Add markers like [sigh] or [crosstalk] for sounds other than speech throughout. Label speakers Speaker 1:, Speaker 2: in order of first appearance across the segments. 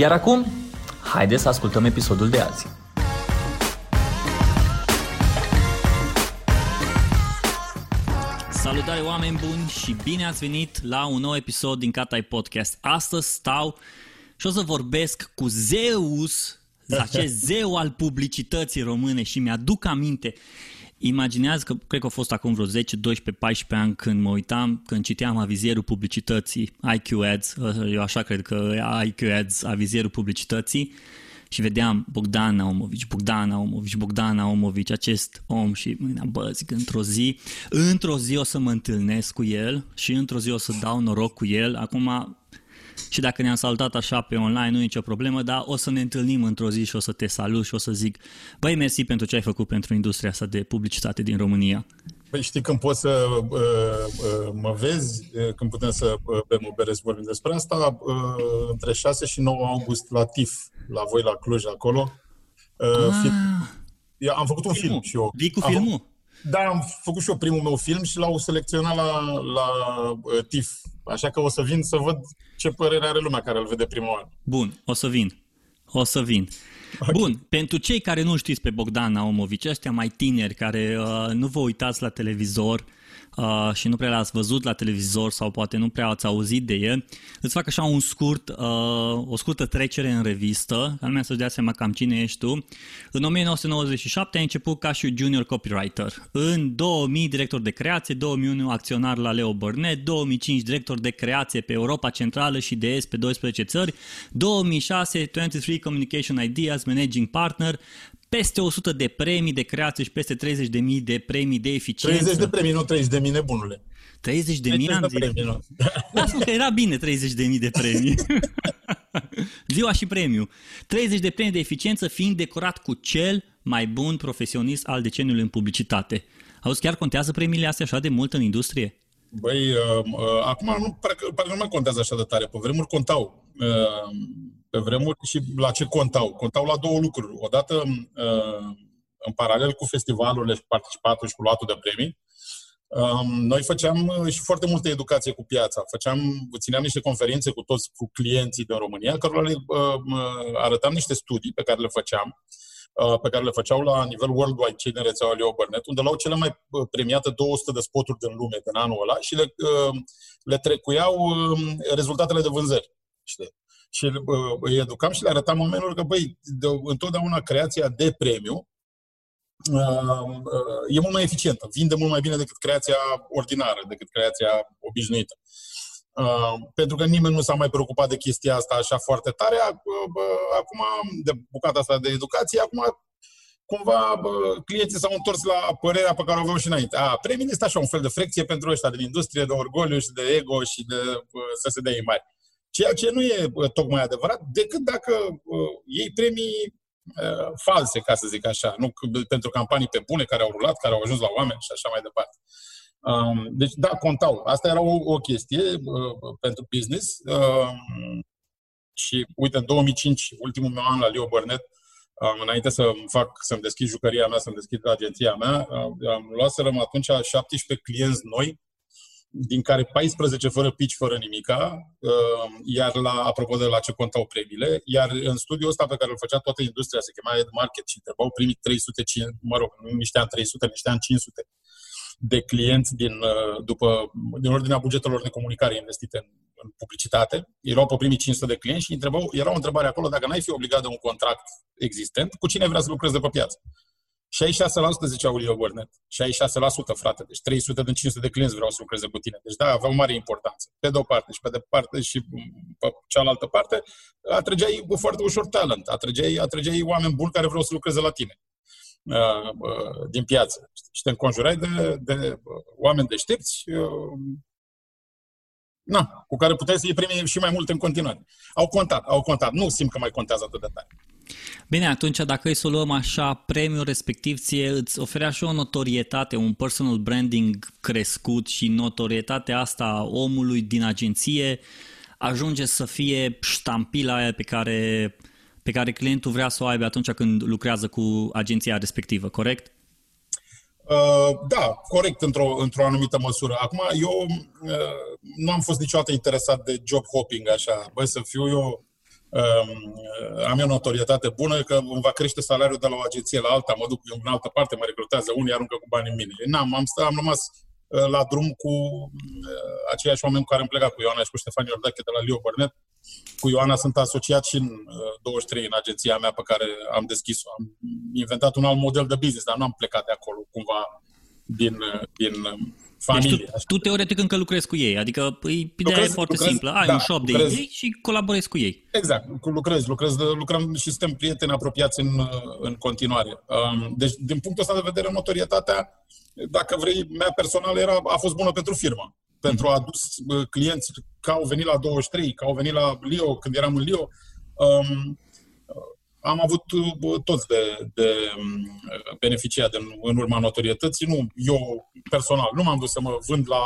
Speaker 1: Iar acum, haideți să ascultăm episodul de azi. Salutare oameni buni și bine ați venit la un nou episod din Catai Podcast. Astăzi stau și o să vorbesc cu Zeus, acest [laughs] zeu al publicității române și mi-aduc aminte Imaginează că, cred că a fost acum vreo 10, 12, 14 ani când mă uitam, când citeam avizierul publicității, IQ Ads, eu așa cred că IQ Ads, avizierul publicității, și vedeam Bogdan Naumovici, Bogdan Naumovici, Bogdan Naumovici, acest om și mâinea, bă, zic, într-o zi, într-o zi o să mă întâlnesc cu el și într-o zi o să dau noroc cu el. Acum și dacă ne-am salutat așa pe online, nu e nicio problemă, dar o să ne întâlnim într-o zi și o să te salut și o să zic, băi, mersi pentru ce ai făcut pentru industria asta de publicitate din România.
Speaker 2: Păi știi când poți să uh, uh, mă vezi, uh, când putem să uh, bem o bere să vorbim despre asta, uh, între 6 și 9 august la TIF, la voi la Cluj, acolo. Uh, ah. film. Eu am făcut un filmul. film și eu.
Speaker 1: Vii cu filmul? Am,
Speaker 2: da, am făcut și eu primul meu film și l-au selecționat la, la uh, TIF. Așa că o să vin să văd ce părere are lumea care îl vede prima oară.
Speaker 1: Bun, o să vin. O să vin. Okay. Bun, pentru cei care nu știți pe Bogdan Naumovici, ăștia mai tineri care uh, nu vă uitați la televizor, uh, și nu prea l-ați văzut la televizor sau poate nu prea ați auzit de el, îți fac așa un scurt, uh, o scurtă trecere în revistă, ca lumea să-și dea seama cam cine ești tu. În 1997 ai început ca și junior copywriter. În 2000 director de creație, 2001 acționar la Leo Burnett, 2005 director de creație pe Europa Centrală și de Est pe 12 țări, 2006 23 Communication Ideas Managing Partner, peste 100 de premii de creație și peste 30.000 de premii de eficiență.
Speaker 2: 30 de premii, nu 30 de mii nebunule.
Speaker 1: 30 de mii am zis. Premii, nu. [laughs] lasă că era bine 30 de mii de premii. [laughs] Ziua și premiu. 30 de premii de eficiență fiind decorat cu cel mai bun profesionist al deceniului în publicitate. Auzi, chiar contează premiile astea așa de mult în industrie?
Speaker 2: Băi, uh, uh, acum nu, parcă, parcă nu mai contează așa de tare. Pe vremuri contau. Uh, pe vremuri și la ce contau? Contau la două lucruri. Odată, uh, în paralel cu festivalurile și participatul și cu luatul de premii, um, noi făceam uh, și foarte multă educație cu piața. Făceam, țineam niște conferințe cu toți, cu clienții din România, cărora le uh, arătam niște studii pe care le făceam pe care le făceau la nivel worldwide cei din rețeaua Leo Burnett, unde luau cele mai premiate 200 de spoturi din lume din anul ăla și le, le trecuiau um, rezultatele de vânzări. Știi? și uh, îi educam și le arătam oamenilor că, băi, de, întotdeauna creația de premiu uh, uh, e mult mai eficientă, vinde mult mai bine decât creația ordinară, decât creația obișnuită. Uh, pentru că nimeni nu s-a mai preocupat de chestia asta așa foarte tare. Uh, acum, de bucata asta de educație, acum cumva bă, clienții s-au întors la părerea pe care o aveau și înainte. A, premiile este așa un fel de frecție pentru ăștia din industrie, de orgoliu și de ego și de bă, să se dea mari. Ceea ce nu e tocmai adevărat, decât dacă uh, iei premii uh, false, ca să zic așa, nu pentru campanii pe bune care au rulat, care au ajuns la oameni și așa mai departe. Um, deci, da, contau. Asta era o, o chestie uh, pentru business. Uh, și, uite, în 2005, ultimul meu an la Leo Burnett, um, înainte să fac, să-mi deschid jucăria mea, să-mi deschid agenția mea, uh, am luat să rămân atunci 17 clienți noi din care 14 fără pitch, fără nimica, uh, iar la, apropo de la ce contau premiile, iar în studiul ăsta pe care îl făcea toată industria, se chema Ed Market și întrebau primii 300, mă rog, nu niște ani 300, niște ani 500 de clienți din, uh, după, din ordinea bugetelor de comunicare investite în, în publicitate. Erau pe primii 500 de clienți și întrebau, era o întrebare acolo, dacă n-ai fi obligat de un contract existent, cu cine vrea să lucrezi de pe piață? 66% zicea Leo Burnett. 66%, frate. Deci 300 din 500 de clienți vreau să lucreze cu tine. Deci da, avea o mare importanță. Pe de o parte și pe de parte și pe cealaltă parte, atrăgeai foarte ușor talent. Atrăgeai, atrăgeai oameni buni care vreau să lucreze la tine uh, uh, din piață. Și te înconjurai de, de oameni deștepți na, cu care puteai să iei premii și mai mult în continuare. Au contat, au contat. Nu simt că mai contează atât de tare.
Speaker 1: Bine, atunci dacă îi să o luăm așa, premiul respectiv ție îți oferea și o notorietate, un personal branding crescut și notorietatea asta omului din agenție ajunge să fie ștampila aia pe care, pe care clientul vrea să o aibă atunci când lucrează cu agenția respectivă, corect?
Speaker 2: Uh, da, corect într-o, într-o anumită măsură. Acum, eu uh, nu am fost niciodată interesat de job hopping, așa. Băi, să fiu eu Um, am eu notorietate bună că îmi va crește salariul de la o agenție la alta, mă duc în altă parte, mă recrutează, unii aruncă cu bani în mine. N-am, am, stă, am rămas uh, la drum cu uh, aceiași oameni cu care am plecat, cu Ioana și cu Ștefan Iordache de la Leo Burnett. Cu Ioana sunt asociat și în 23 uh, în agenția mea pe care am deschis-o. Am inventat un alt model de business, dar nu am plecat de acolo cumva din, din familie. Deci
Speaker 1: tu, tu teoretic încă lucrezi cu ei, adică păi, ideea lucrez, e foarte lucrez, simplă. Ai da, un shop lucrez, de idei și colaborezi cu ei.
Speaker 2: Exact, lucrez, lucrez, lucrăm și suntem prieteni apropiați în, în continuare. Um, deci, din punctul ăsta de vedere, notorietatea, dacă vrei, mea personală era, a fost bună pentru firmă. Pentru a adus clienți ca au venit la 23, ca au venit la Lio, când eram în Lio. Um, am avut toți de, de mm, beneficiat în, în urma notorietății. Nu, eu personal, nu m-am dus să mă vând la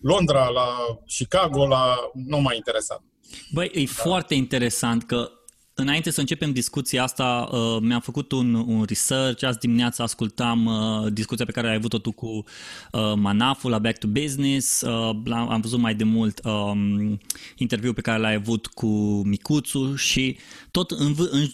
Speaker 2: Londra, la Chicago, la... nu m-a interesat.
Speaker 1: Băi, e da. foarte interesant că Înainte să începem discuția asta, uh, mi-am făcut un, un research. Azi dimineața ascultam uh, discuția pe care ai avut-o tu cu uh, Manafu la Back to Business. Uh, am văzut mai de mult um, interviul pe care l-ai avut cu Micuțu și tot în, în,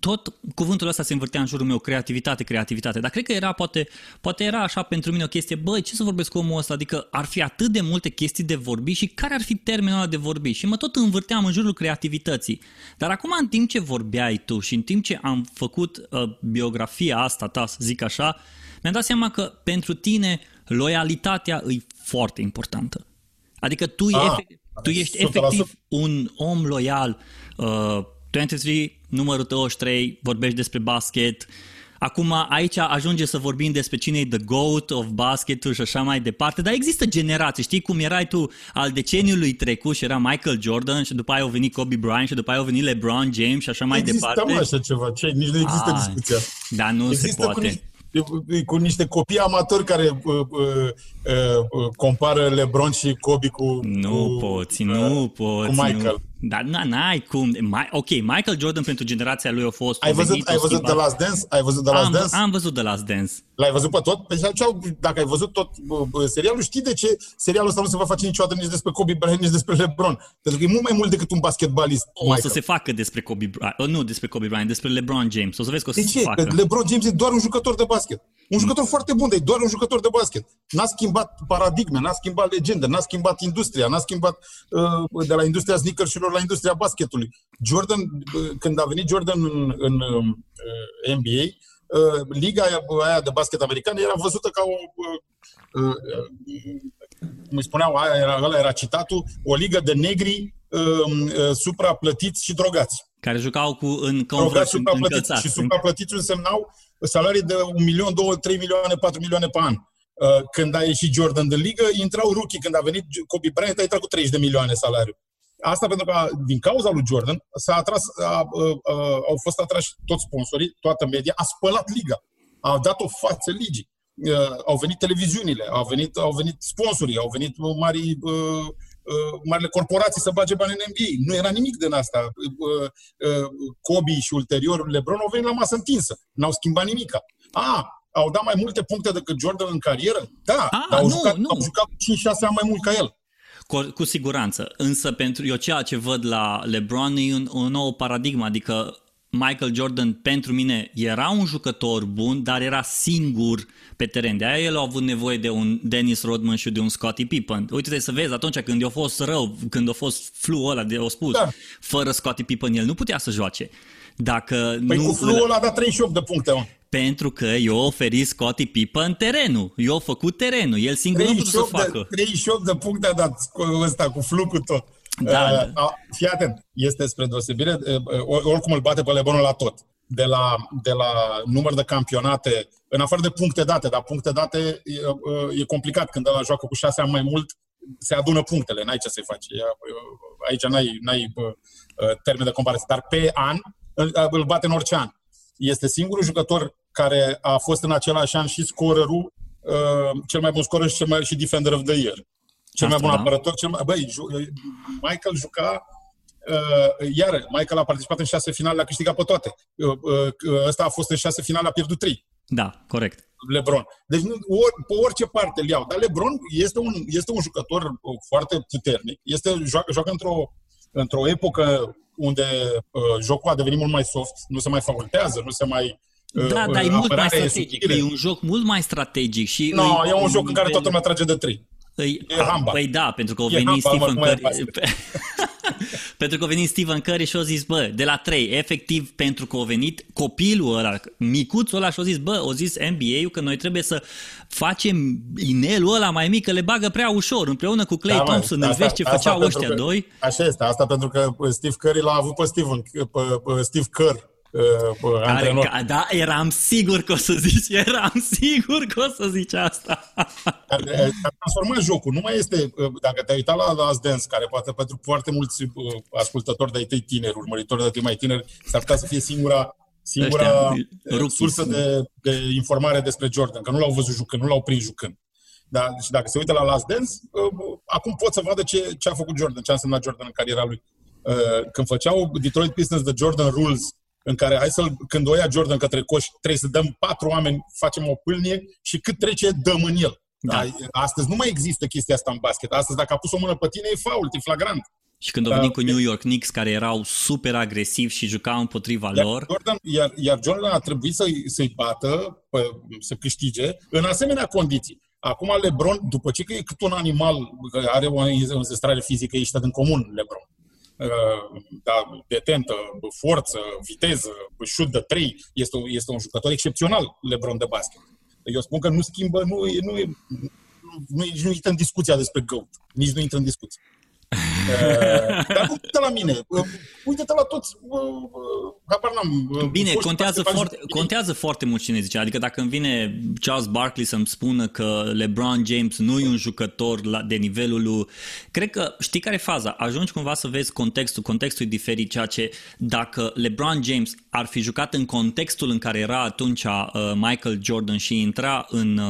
Speaker 1: tot cuvântul ăsta se învârtea în jurul meu, creativitate, creativitate, dar cred că era, poate, poate era așa pentru mine o chestie, băi, ce să vorbesc cu omul ăsta, adică ar fi atât de multe chestii de vorbi și care ar fi termenul ăla de vorbi și mă tot învârteam în jurul creativității. Dar acum, în timp ce vorbeai tu și în timp ce am făcut uh, biografia asta ta, să zic așa, mi-am dat seama că pentru tine loialitatea e foarte importantă. Adică tu, ah, efect, tu ești 100%. efectiv un om loial, uh, 23, numărul 23, vorbești despre basket. Acum aici ajunge să vorbim despre cine e the GOAT of basket și așa mai departe, dar există generații, știi cum erai tu al deceniului trecut și era Michael Jordan și după aia au venit Kobe Bryant și după aia au venit LeBron James și așa mai
Speaker 2: există,
Speaker 1: departe.
Speaker 2: Există așa ceva, ce? nici nu există A, discuția.
Speaker 1: Da, nu există se poate. Cu
Speaker 2: cu niște copii amatori care uh, uh, uh, compară LeBron și Kobe cu
Speaker 1: Nu
Speaker 2: cu,
Speaker 1: poți, uh, nu poți.
Speaker 2: Cu Michael. Nu.
Speaker 1: Dar n-ai cum. Ok, Michael Jordan pentru generația lui a fost...
Speaker 2: Ai văzut, venit, ai văzut The Last Dance? Ai văzut The Last
Speaker 1: am,
Speaker 2: Dance?
Speaker 1: Am văzut The Last Dance.
Speaker 2: L-ai văzut pe tot? Păi dacă ai văzut tot serialul, știi de ce serialul ăsta nu se va face niciodată nici despre Kobe Bryant, nici despre LeBron. Pentru că e mult mai mult decât un basketbalist.
Speaker 1: O Michael. să se facă despre Kobe Bryant, nu despre Kobe Bryant, despre LeBron James. O să vezi că o să
Speaker 2: de
Speaker 1: se
Speaker 2: ce?
Speaker 1: facă.
Speaker 2: Că LeBron James e doar un jucător de basket. Un jucător mm. foarte bun, dar e doar un jucător de basket. N-a schimbat paradigme, n-a schimbat legende, n-a schimbat industria, n-a schimbat uh, de la industria sneakersului la industria basketului. Jordan, uh, când a venit Jordan în, în uh, NBA, uh, liga aia de basket american era văzută ca o uh, uh, cum îi spuneau, aia era, ăla era citatul, o ligă de negri uh, uh, supraplătiți și drogați.
Speaker 1: Care jucau cu în conversi
Speaker 2: supraplătiți. Și supraplătiți însemnau salarii de 1 milion, 2, 3 milioane, 4 milioane pe an. Uh, când a ieșit Jordan de ligă, intrau rookie. Când a venit Kobe Bryant, a intrat cu 30 de milioane salariu. Asta pentru că, din cauza lui Jordan, s-a atras, a, a, a, au fost atrași toți sponsorii, toată media, a spălat liga. A dat o față ligii. Uh, au venit televiziunile, au venit, au venit sponsorii, au venit mari uh, uh, marile corporații să bage bani în NBA. Nu era nimic din asta. Uh, uh, Kobe și ulterior LeBron au venit la masă întinsă. N-au schimbat nimic. Ah, au dat mai multe puncte decât Jordan în carieră? Da, ah, dar au, nu, jucat, nu. au jucat 5-6 ani mai mult ca el.
Speaker 1: Cu, cu siguranță. Însă pentru eu ceea ce văd la LeBron e un, o nouă paradigmă, adică Michael Jordan pentru mine era un jucător bun, dar era singur pe teren. De aia el a avut nevoie de un Dennis Rodman și de un Scottie Pippen. Uite-te să vezi, atunci când a fost rău, când a fost flu ăla de o spus, da. fără Scottie Pippen el nu putea să joace. Dacă
Speaker 2: păi
Speaker 1: nu...
Speaker 2: cu flu ăla a dat 38 de puncte, mă.
Speaker 1: Pentru că eu oferit Scottie Pippen terenul. Eu au făcut terenul. El singur nu să facă.
Speaker 2: 38 de puncte a dat ăsta cu flu cu tot. Da, uh, Fii atent, este spre deosebire, uh, oricum îl bate pe Lebron la tot. De la, de la număr de campionate, în afară de puncte date, dar puncte date e, e complicat când ăla joacă cu șase ani mai mult, se adună punctele, n-ai ce să-i faci. Aici n-ai, n-ai termen de comparație, dar pe an îl bate în orice an. Este singurul jucător care a fost în același an și scorerul, cel mai bun scorer și cel mai și defender of the year. Cel Asta, mai bun da. apărător, cel mai... Băi, Michael juca Uh, iar Michael a participat în șase finale, a câștigat pe toate. Uh, uh, ăsta a fost în șase finale, a pierdut trei.
Speaker 1: Da, corect.
Speaker 2: LeBron. Deci or, pe orice parte îl iau. Dar LeBron este un, este un jucător uh, foarte puternic. Este, joacă, joacă într-o, într-o epocă unde uh, jocul a devenit mult mai soft, nu se mai faultează, nu se mai
Speaker 1: uh, da, dar e mult mai strategic. E un joc mult mai strategic. și
Speaker 2: Nu, no, e un joc în care toată lumea trage de trei.
Speaker 1: Păi, e hamba. Păi da, pentru că au venit Stephen Curry. [laughs] pentru că a venit Stephen Curry și a zis, bă, de la 3, efectiv, pentru că a venit copilul ăla, micuțul ăla și a zis, bă, a zis NBA-ul că noi trebuie să facem inelul ăla mai mic, că le bagă prea ușor, împreună cu Clay da, Thompson, îl vezi ce făceau ăștia
Speaker 2: că,
Speaker 1: doi.
Speaker 2: Așa este, asta pentru că Steve Curry l-a avut pe Stephen, pe, pe Steve Kerr uh, antrenor. Care,
Speaker 1: da, eram sigur că o să zici, [laughs] eram sigur că o să zici asta.
Speaker 2: A transformat jocul. Nu mai este, uh, dacă te-ai uitat la Last Dance, care poate pentru foarte mulți uh, ascultători de-ai tăi tineri, urmăritori de-ai tăi mai tineri, s-ar putea să fie singura singura Ăștia, sursă de, de informare despre Jordan, că nu l-au văzut jucând, nu l-au prins jucând. Da, și dacă se uită la Last Dance, acum pot să vadă ce, ce a făcut Jordan, ce a însemnat Jordan în cariera lui. Când făceau Detroit Pistons de Jordan Rules, în care hai să când o ia Jordan către coș, trebuie să dăm patru oameni, facem o pâlnie și cât trece, dăm în el. Da. Astăzi nu mai există chestia asta în basket. Astăzi dacă a pus o mână pe tine, e fault, e flagrant.
Speaker 1: Și când au venit da, cu New York Knicks, care erau super agresivi și jucau împotriva
Speaker 2: iar
Speaker 1: lor.
Speaker 2: Jordan, iar, iar Jordan a trebuit să-i, să-i bată, pe, să câștige, în asemenea condiții. Acum LeBron, după ce că e cât un animal, are o înzestrare fizică, ești în comun LeBron. Uh, da, detentă, forță, viteză, șut de trei. Este, este un jucător excepțional, LeBron de basket. Eu spun că nu schimbă, nu, nu, nu, nu, nu intră în discuția despre GOAT. Nici nu intră în discuție. Uh, dar nu uite la mine, uh, uite-te la toți, uh, habar n-am.
Speaker 1: Bine, contează foarte, contează foarte mult cine zice, adică dacă îmi vine Charles Barkley să-mi spună că LeBron James nu e un jucător la, de nivelul lui, cred că, știi care e faza? Ajungi cumva să vezi contextul, contextul e diferit, ceea ce dacă LeBron James ar fi jucat în contextul în care era atunci uh, Michael Jordan și intra în...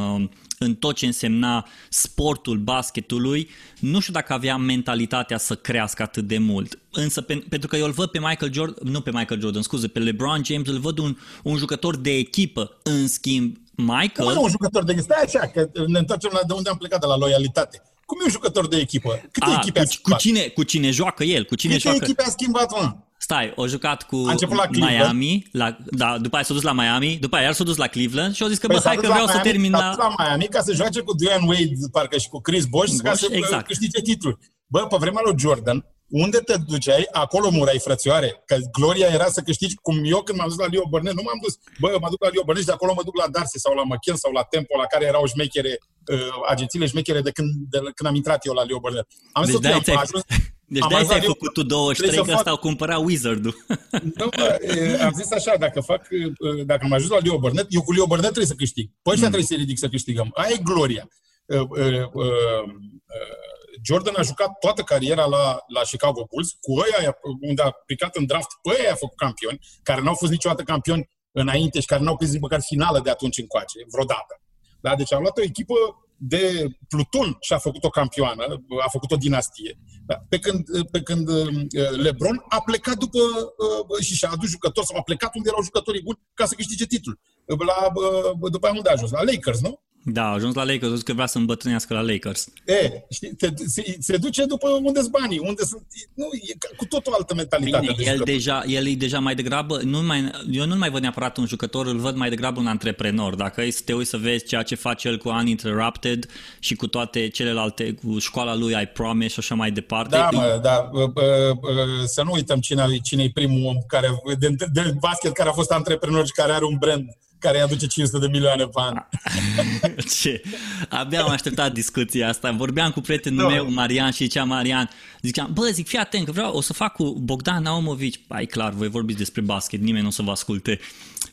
Speaker 1: Uh, în tot ce însemna sportul basketului, nu știu dacă avea mentalitatea să crească atât de mult. Însă, pe, pentru că eu îl văd pe Michael Jordan, nu pe Michael Jordan, scuze, pe LeBron James, îl văd un, un jucător de echipă. În schimb, Michael...
Speaker 2: Cum e un jucător de echipă? Stai așa, că ne întoarcem la de unde am plecat, de la loialitate. Cum e un jucător de echipă? Câte A, echipe cu, a
Speaker 1: schimbat? Cu cine, cu cine joacă el? Cu cine
Speaker 2: Câte
Speaker 1: joacă?
Speaker 2: echipe a schimbat, mă?
Speaker 1: Stai, o jucat cu la Miami, la, da, după aia s-a dus la Miami, după aia s-a dus la Cleveland și a zis că, păi bă, hai că vreau Miami, să termin la...
Speaker 2: la Miami ca să joace cu Dwayne Wade, parcă și cu Chris Bosh, Bosh ca să exact. câștige titluri. Bă, pe vremea lui Jordan, unde te duceai, acolo murai, frățioare. Că gloria era să câștigi, cum eu când m-am dus la Leo Burnett, nu m-am dus, bă, mă duc la Leo Burnett și de acolo mă duc la Darcy sau la McKen sau la Tempo, la care erau șmechere, uh, agențiile șmechere de când, de când am intrat eu la Leo Burnett. Am
Speaker 1: deci să am ajuns, [laughs] deci am de-aia ți-ai făcut tu 23 că ăsta au cumpărat Wizard-ul. [laughs]
Speaker 2: Nu, bă, am zis așa, dacă fac, dacă am ajuns la Leo Burnett, eu cu Leo Burnett trebuie să câștig. Păi ăștia mm. trebuie să ridic să câștigăm. Aia e gloria. Uh, uh, uh, Jordan a jucat toată cariera la, la Chicago Bulls, cu ăia unde a picat în draft, pe ăia a făcut campioni, care n-au fost niciodată campioni înainte și care n-au prins nici măcar finală de atunci încoace, vreodată. Da? Deci a luat o echipă de Pluton și a făcut o campioană, a făcut o dinastie. Da? Pe, când, pe când uh, LeBron a plecat după uh, și și-a adus jucători sau a plecat unde erau jucătorii buni ca să câștige titlul. La, uh, după aia unde a ajuns? La Lakers, nu?
Speaker 1: Da, a ajuns la Lakers, a zis că vrea să îmbătrânească la Lakers.
Speaker 2: E, știi, te, se, se duce după unde sunt banii, unde sunt, nu, e cu tot o altă mentalitate.
Speaker 1: Bine, el, deja, el e deja mai degrabă, nu mai, eu nu mai văd neapărat un jucător, îl văd mai degrabă un antreprenor. Dacă e să te uiți să vezi ceea ce face el cu Uninterrupted și cu toate celelalte, cu școala lui I Promise și așa mai departe.
Speaker 2: Da, mă, da, să nu uităm cine, cine e primul om care, de, de basket care a fost antreprenor și care are un brand care îi aduce 500 de milioane pe an. [laughs]
Speaker 1: Ce? Abia am așteptat discuția asta. Vorbeam cu prietenul no. meu, Marian, și zicea Marian, ziceam, bă, zic, fii atent, că vreau, o să fac cu Bogdan Naumovici. Ai clar, voi vorbiți despre basket, nimeni nu o să vă asculte.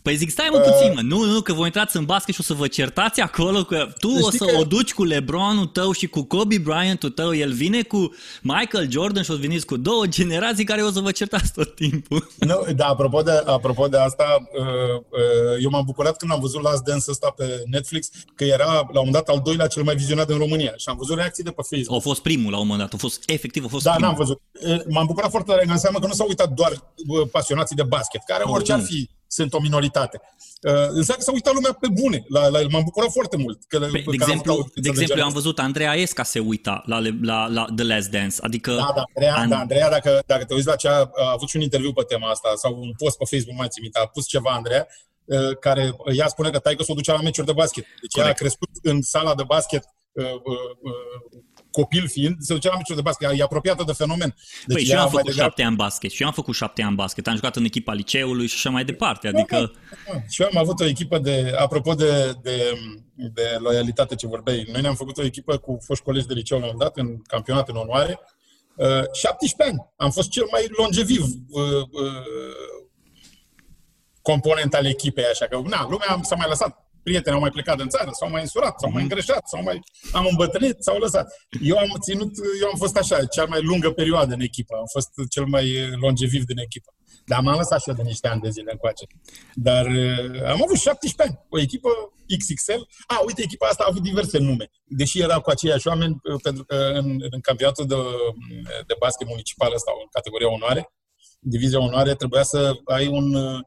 Speaker 1: Păi zic, stai mă puțin, mă, nu, nu, că voi intrați în basket și o să vă certați acolo, că tu o să că... o duci cu LeBronul tău și cu Kobe Bryantul tău, el vine cu Michael Jordan și o să veniți cu două generații care o să vă certați tot timpul. [laughs]
Speaker 2: Nu, da, apropo de, apropo de asta, uh, uh, eu m-am bucurat când am văzut Last Dance ăsta pe Netflix, că era la un moment dat al doilea cel mai vizionat în România și am văzut reacții de pe Facebook.
Speaker 1: A fost primul la un moment dat, a fost efectiv, a fost
Speaker 2: Da,
Speaker 1: primul.
Speaker 2: n-am văzut. M-am bucurat foarte tare, înseamnă că nu s-au uitat doar pasionații de basket, care orice ar fi sunt o minoritate. Uh, înseamnă că s-a uitat lumea pe bune. La, la, m-am bucurat foarte mult. Că,
Speaker 1: Pe, de, exemplu, de exemplu, eu am văzut Andreea Esca se uita la, la, la The Last Dance. Adică
Speaker 2: da, da, Andreea, an... da, Andreea dacă, dacă te uiți la ce a, a avut și un interviu pe tema asta sau un post pe Facebook, mai țin minte, a pus ceva Andreea, uh, care ea spune că taică s-o ducea la meciuri de basket. Deci Corect. ea a crescut în sala de basket uh, uh, copil fiind, se ducea la meciuri de basket, e apropiată de fenomen.
Speaker 1: Deci păi și eu am făcut degrabă... șapte ani basket, și eu am făcut șapte ani basket, am jucat în echipa liceului și așa mai departe, adică...
Speaker 2: Da, da. Și eu am avut o echipă de, apropo de, de, de loialitate ce vorbeai, noi ne-am făcut o echipă cu foști colegi de liceu la un dat, în campionat în onoare, uh, 17 ani, am fost cel mai longeviv uh, uh, component al echipei, așa că, na, lumea s-a mai lăsat prieteni au mai plecat în țară, s-au mai însurat, s-au mai mhm. îngreșat, s-au mai, am îmbătrânit, s-au lăsat. Eu am ținut, eu am fost așa, cea mai lungă perioadă în echipă, am fost cel mai longeviv din echipă. Dar m-am lăsat și eu de niște ani de zile încoace. Dar uh, am avut 17 ani, o echipă XXL. A, uite, echipa asta a avut diverse nume. Deși era cu aceiași oameni, uh, pentru că în, în campionatul de, de basket municipal sau în categoria onoare, divizia onoare, trebuia să ai un uh,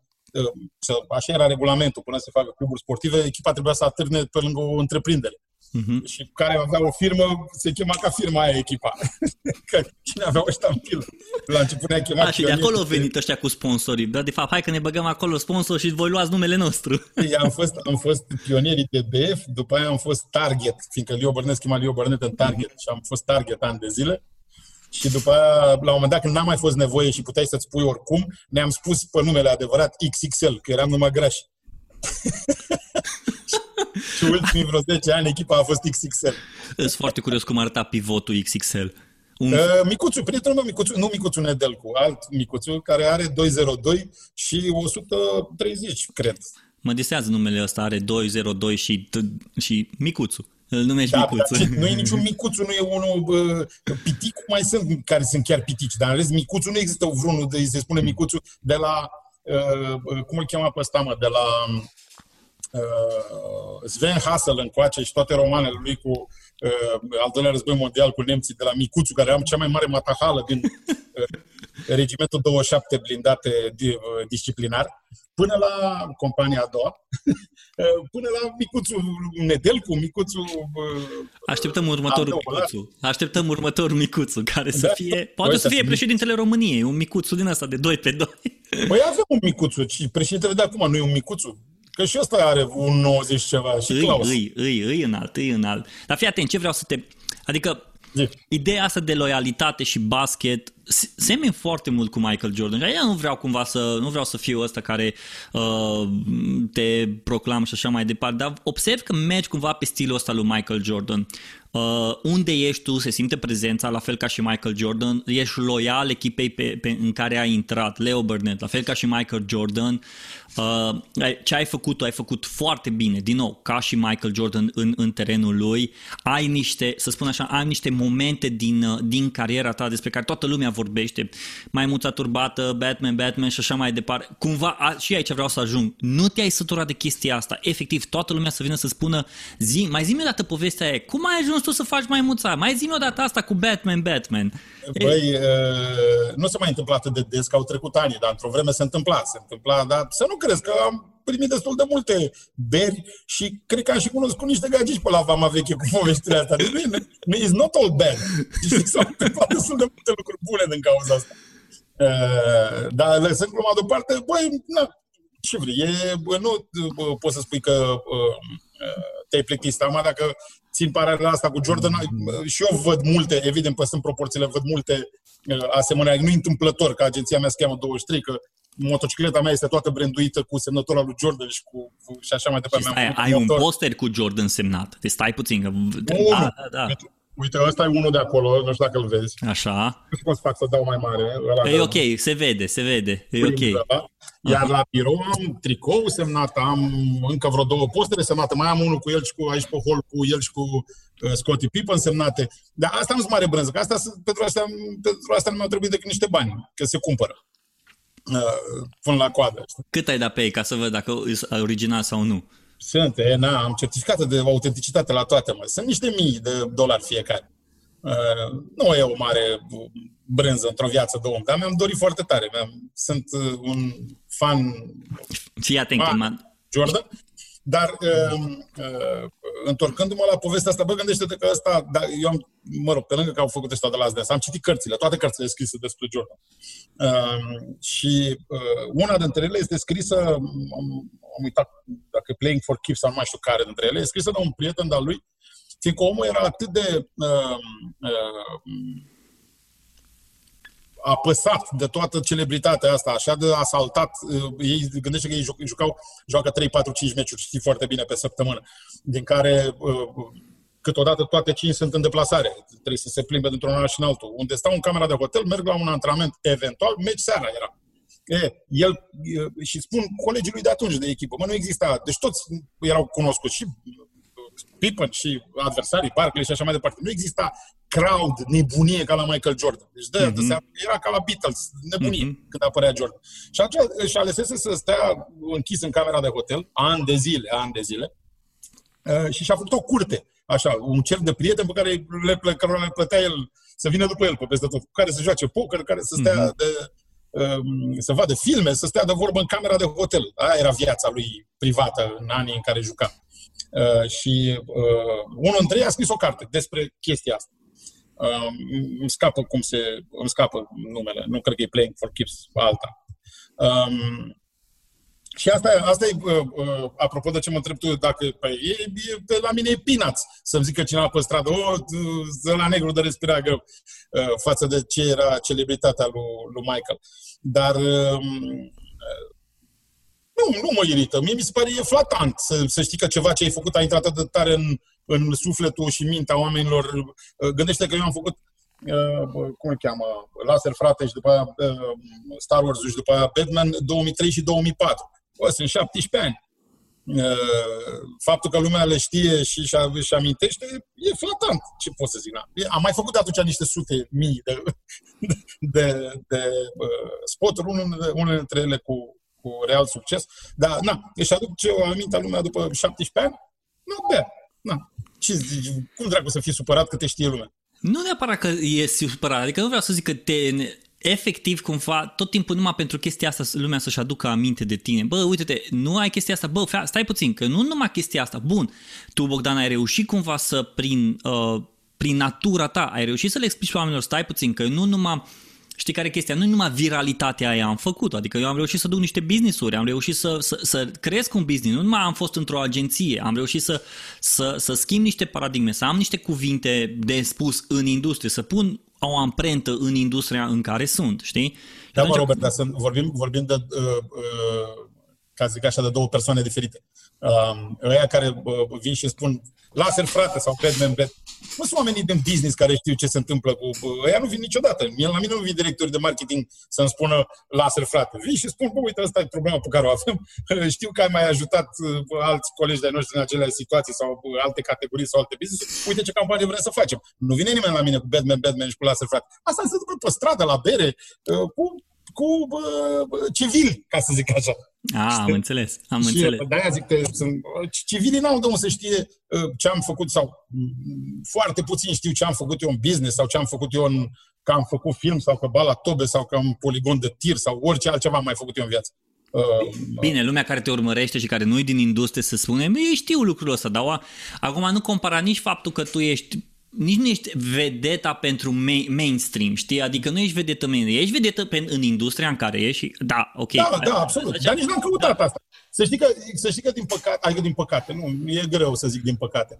Speaker 2: așa era regulamentul, până să facă cluburi sportive, echipa trebuia să atârne pe lângă o întreprindere. Uh-huh. Și care avea o firmă, se chema ca firma aia echipa. [laughs] că cine avea o ștampilă. La început ne-a chemat
Speaker 1: A, și de acolo au venit ăștia cu sponsorii. Da, de fapt, hai că ne băgăm acolo sponsor și voi luați numele nostru.
Speaker 2: Păi, am fost, am fost pionierii de BF, după aia am fost Target, fiindcă Leo Bărnet chema Leo Bărnet în Target uh-huh. și am fost Target ani de zile. Și după aia, la un moment dat, când n-a mai fost nevoie și puteai să-ți pui oricum, ne-am spus pe numele adevărat XXL, că eram numai grași. [laughs] și ultimii vreo 10 ani echipa a fost XXL.
Speaker 1: Sunt foarte curios cum arăta pivotul XXL.
Speaker 2: Un... Uh, micuțu, prietenul meu Micuțu, nu Micuțu Nedelcu, alt Micuțu, care are 202 și 130, cred.
Speaker 1: Mă disează numele ăsta, are 202 și, și Micuțu. Îl numești
Speaker 2: da,
Speaker 1: micuțu.
Speaker 2: Da, nu e niciun micuțu, nu e unul uh, piticu, mai sunt care sunt chiar pitici, dar în rest micuțu nu există vreunul de se spune micuțu de la uh, cum îl cheamă pe ăsta, mă, de la uh, Sven Hassel încoace și toate romanele lui cu uh, al doilea război mondial cu nemții de la Micuțu, care am cea mai mare matahală din uh, regimentul 27 blindate uh, disciplinar, până la compania a doua, [laughs] până la micuțul Nedelcu, micuțul...
Speaker 1: Așteptăm următorul micuțul. Așteptăm următorul micuțul, care să da. fie... Poate să fie președintele României, un micuțul din asta de 2 pe 2. [laughs]
Speaker 2: Păi avem un micuțul și președintele de acum nu e un micuțul. Că și ăsta are un 90 ceva și
Speaker 1: îi,
Speaker 2: Claus.
Speaker 1: Îi, îi, îi înalt, îi înalt. Dar fii atent, ce vreau să te... Adică Ideea asta de loialitate și basket semeni foarte mult cu Michael Jordan. Eu nu vreau cumva să, nu vreau să fiu ăsta care uh, te proclam și așa mai departe, dar observ că mergi cumva pe stilul ăsta lui Michael Jordan. Uh, unde ești tu, se simte prezența, la fel ca și Michael Jordan, ești loial echipei pe, pe, în care ai intrat, Leo Burnett, la fel ca și Michael Jordan. Uh, ce ai făcut, tu ai făcut foarte bine, din nou, ca și Michael Jordan în, în terenul lui. Ai niște, să spun așa, ai niște momente din, uh, din cariera ta despre care toată lumea vorbește. Mai muța turbată, Batman, Batman și așa mai departe. Cumva, a, și aici vreau să ajung. Nu te-ai săturat de chestia asta. Efectiv, toată lumea să vină să spună, zi, mai zi-mi o dată povestea aia. Cum ai ajuns tu să faci mai muța? Mai zi-mi o dată asta cu Batman, Batman.
Speaker 2: Băi, uh, nu se mai întâmplă atât de des, că au trecut ani, dar într-o vreme se întâmpla. Se întâmpla, dar să nu crezi că am primit destul de multe beri și cred că am și cunoscut niște gagici pe la Vama Veche cu povestirea asta. Deci nu e, nu, it's not all bad. Și s-au întâmplat destul de multe lucruri bune din cauza asta. Uh, dar lăsând gluma deoparte, băi, na, ce vrei, e, nu poți să spui că uh, te-ai plictisit. Acum, dacă țin paralela asta cu Jordan, și eu văd multe, evident, păstrând proporțiile, văd multe uh, asemănări. Nu întâmplător că agenția mea se cheamă 23, că motocicleta mea este toată branduită cu semnătura lui Jordan și, cu, și așa mai departe.
Speaker 1: Și stai, ai un poster cu Jordan semnat. Deci stai puțin. Că...
Speaker 2: Nu, da, da, da. Uite, ăsta e unul de acolo, nu știu dacă îl vezi.
Speaker 1: Așa.
Speaker 2: Nu știu cum să fac să dau mai mare. Ăla
Speaker 1: E
Speaker 2: de-
Speaker 1: ok, se vede, se vede. E ok.
Speaker 2: da? Iar la birou am tricou semnat, am încă vreo două postere semnate, mai am unul cu el și cu aici pe hol cu el și cu uh, Scottie Pippen semnate. Dar asta nu sunt mare brânză, că asta, sunt- pentru, asta, pentru asta nu mi-au trebuit decât niște bani, că se cumpără. Uh, până la coadă. știi?
Speaker 1: Cât ai dat pe ei ca să văd dacă e original sau nu?
Speaker 2: Sunt, e, na, am certificate de autenticitate la toate, mă. Sunt niște mii de dolari fiecare. Uh, nu e o mare brânză într-o viață de om, dar mi-am dorit foarte tare. Mi-am, sunt uh, un fan
Speaker 1: Fii atent,
Speaker 2: Ah.
Speaker 1: că m-a-
Speaker 2: Jordan. Dar uh, uh, întorcându-mă la povestea asta, bă, gândește-te că ăsta, da, eu am, mă rog, pe lângă că au făcut ăștia de la Asdeas, am citit cărțile, toate cărțile scrise despre Jordan. Uh, și uh, una dintre ele este scrisă, am, am uitat dacă e Playing for Keeps sau nu mai știu care dintre ele, e scrisă de un prieten de-al lui, fiindcă omul era atât de uh, uh, apăsat de toată celebritatea asta, așa de asaltat. uh, Ei gândește că ei juc- jucau, joacă 3, 4, 5 meciuri, știi foarte bine, pe săptămână, din care uh, câteodată toate 5 sunt în deplasare. Trebuie să se plimbe dintr-un oraș în altul. Unde stau în camera de hotel, merg la un antrenament, eventual, meci seara era. E, el, e, și spun colegii lui de atunci de echipă, mă, nu exista, deci toți erau cunoscuți și Pippen și adversarii, Barkley și așa mai departe. Nu exista crowd, nebunie ca la Michael Jordan. Deci de, mm-hmm. era ca la Beatles, nebunie mm-hmm. când apărea Jordan. Și atunci își alesese să stea închis în camera de hotel, ani de zile, ani de zile, uh, și și-a făcut o curte, așa, un cerc de prieteni pe care le, plă, cărora le plătea el să vină după el pe peste tot, cu care să joace poker, care să stea mm-hmm. de, um, să vadă filme, să stea de vorbă în camera de hotel. Aia era viața lui privată în anii în care juca. Uh, și uh, unul dintre ei a scris o carte despre chestia asta. Uh, îmi scapă cum se, îmi scapă numele, nu cred că e Playing for Keeps, alta. Um, și asta, asta e, uh, uh, apropo de ce mă întreb tu, dacă păi, e, e, pe la mine e peanuts să-mi zică cineva pe stradă, o, la negru de respira greu, uh, față de ce era celebritatea lui, lui Michael. Dar uh, nu, nu mă irită. Mie mi se pare e flatant să, să știi că ceva ce ai făcut a intrat atât de tare în, în sufletul și mintea oamenilor. Gândește că eu am făcut, uh, cum îl cheamă, Laser Frate și după aia uh, Star Wars și după aia Batman 2003 și 2004. Bă, sunt 17 ani. Uh, faptul că lumea le știe și își amintește e flatant. Ce pot să zic? Na? Am mai făcut atunci niște sute mii de, [laughs] de, de uh, spoturi, unele, unele dintre ele cu, cu real succes. Dar, na, își aduc ce o amintea lumea după 17 ani? Nu, bea. Na. Ce zici? Cum dracu să fii supărat că te știe lumea?
Speaker 1: Nu neapărat că e supărat, adică nu vreau să zic că te, efectiv cumva, tot timpul numai pentru chestia asta lumea să-și aducă aminte de tine. Bă, uite-te, nu ai chestia asta, bă, stai puțin, că nu numai chestia asta, bun, tu, Bogdan, ai reușit cumva să, prin, uh, prin natura ta, ai reușit să le explici oamenilor, stai puțin, că nu numai Știi care e chestia? Nu numai viralitatea aia am făcut. Adică eu am reușit să duc niște business-uri, am reușit să, să, să cresc un business, nu numai am fost într-o agenție, am reușit să, să, să schimb niște paradigme, să am niște cuvinte de spus în industrie, să pun o amprentă în industria în care sunt, știi?
Speaker 2: Da, mă, Robert, dar sunt, vorbim, vorbim de, uh, uh, ca să zic așa, de două persoane diferite. Uh, ăia care uh, vin și spun laser frate sau Batman Bat. Nu sunt oamenii din business care știu ce se întâmplă cu... Ăia nu vin niciodată. Mie, la mine nu vin directori de marketing să-mi spună laser frate. Vin și spun, bă, uite, asta e problema pe care o avem. [laughs] Știu că ai mai ajutat uh, alți colegi de noștri în acele situații sau uh, alte categorii sau alte business. Uite ce campanie vrem să facem. Nu vine nimeni la mine cu Batman, Batman și cu laser frate. Asta se întâmplă pe stradă, la bere, uh, cu cu uh, civili, ca să zic așa.
Speaker 1: A, am înțeles, am și înțeles.
Speaker 2: De-aia zic că sunt, civilii n-au de unde să știe uh, ce am făcut sau mm, foarte puțin știu ce am făcut eu în business sau ce am făcut eu în, că am făcut film sau că bala tobe sau că am poligon de tir sau orice altceva am mai făcut eu în viață.
Speaker 1: Uh, Bine, lumea care te urmărește și care nu e din industrie să spune, ei știu lucrul ăsta, dar acum nu compara nici faptul că tu ești nici nu ești vedeta pentru main, mainstream, știi? Adică nu ești vedetă mainstream, ești vedetă pe, în industria în care ești și da, ok.
Speaker 2: Da, da, absolut. Așa, Dar nici n-am căutat da. asta. Să știi, că, să știi că din păcate, adică din păcate, nu, e greu să zic din păcate.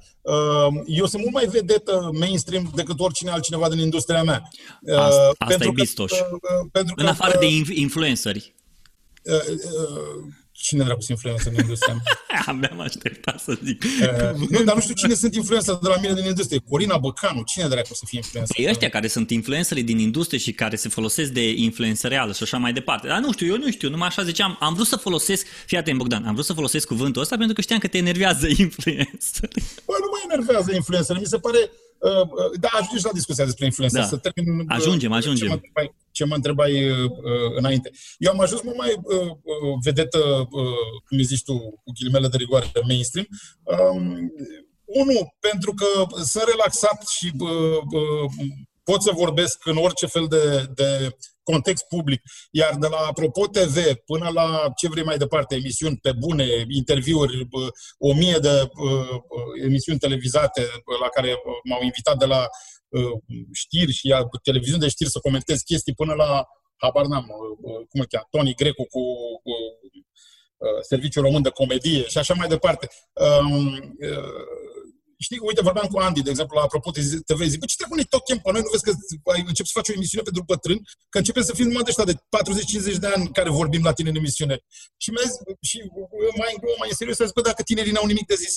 Speaker 2: Eu sunt mult mai vedetă mainstream decât oricine altcineva din industria mea.
Speaker 1: Asta, asta pentru e bistoș.
Speaker 2: Că, pentru
Speaker 1: în afară de influenceri.
Speaker 2: Cine dracu sunt influencer în industria [laughs]
Speaker 1: Abia am așteptat să zic.
Speaker 2: Uh, nu, dar nu știu cine sunt influencer de la mine din industrie. Corina Băcanu, cine dracu să fie influencer?
Speaker 1: Păi ăștia care sunt influencerii din industrie și care se folosesc de influență reală și așa mai departe. Dar nu știu, eu nu știu, numai așa ziceam, am vrut să folosesc, fii atent Bogdan, am vrut să folosesc cuvântul ăsta pentru că știam că te enervează [laughs] influencer.
Speaker 2: Bă, nu mă enervează influencer, mi se pare Uh, uh, da, ajungi la discuția despre influență. Da. Să termin,
Speaker 1: uh, ajungem, ajungem.
Speaker 2: Ce mă întrebai, ce mă întrebai uh, înainte. Eu am ajuns mult mai uh, vedetă, uh, cum zici tu, cu ghilimele de rigoare, mainstream. Um, unu, pentru că sunt relaxat și uh, uh, pot să vorbesc în orice fel de, de context public. Iar de la Apropo TV până la ce vrei mai departe, emisiuni pe bune, interviuri, o mie de uh, emisiuni televizate la care m-au invitat de la uh, știri și televiziuni de știri să comentez chestii până la, habar n-am, uh, cum îl cheamă, Tony Grecu cu Serviciul Român de Comedie și așa mai departe. Um, știi, uite, vorbeam cu Andy, de exemplu, la apropo de TV, zic, bă, ce trebuie tot chem pe noi, nu vezi că ai început să faci o emisiune pentru bătrâni, că începem să fim numai de ăștia de 40-50 de ani care vorbim la tine în emisiune. Și, mai, și mai în glumă, mai în serios, zic, bă, dacă tinerii n-au nimic de zis,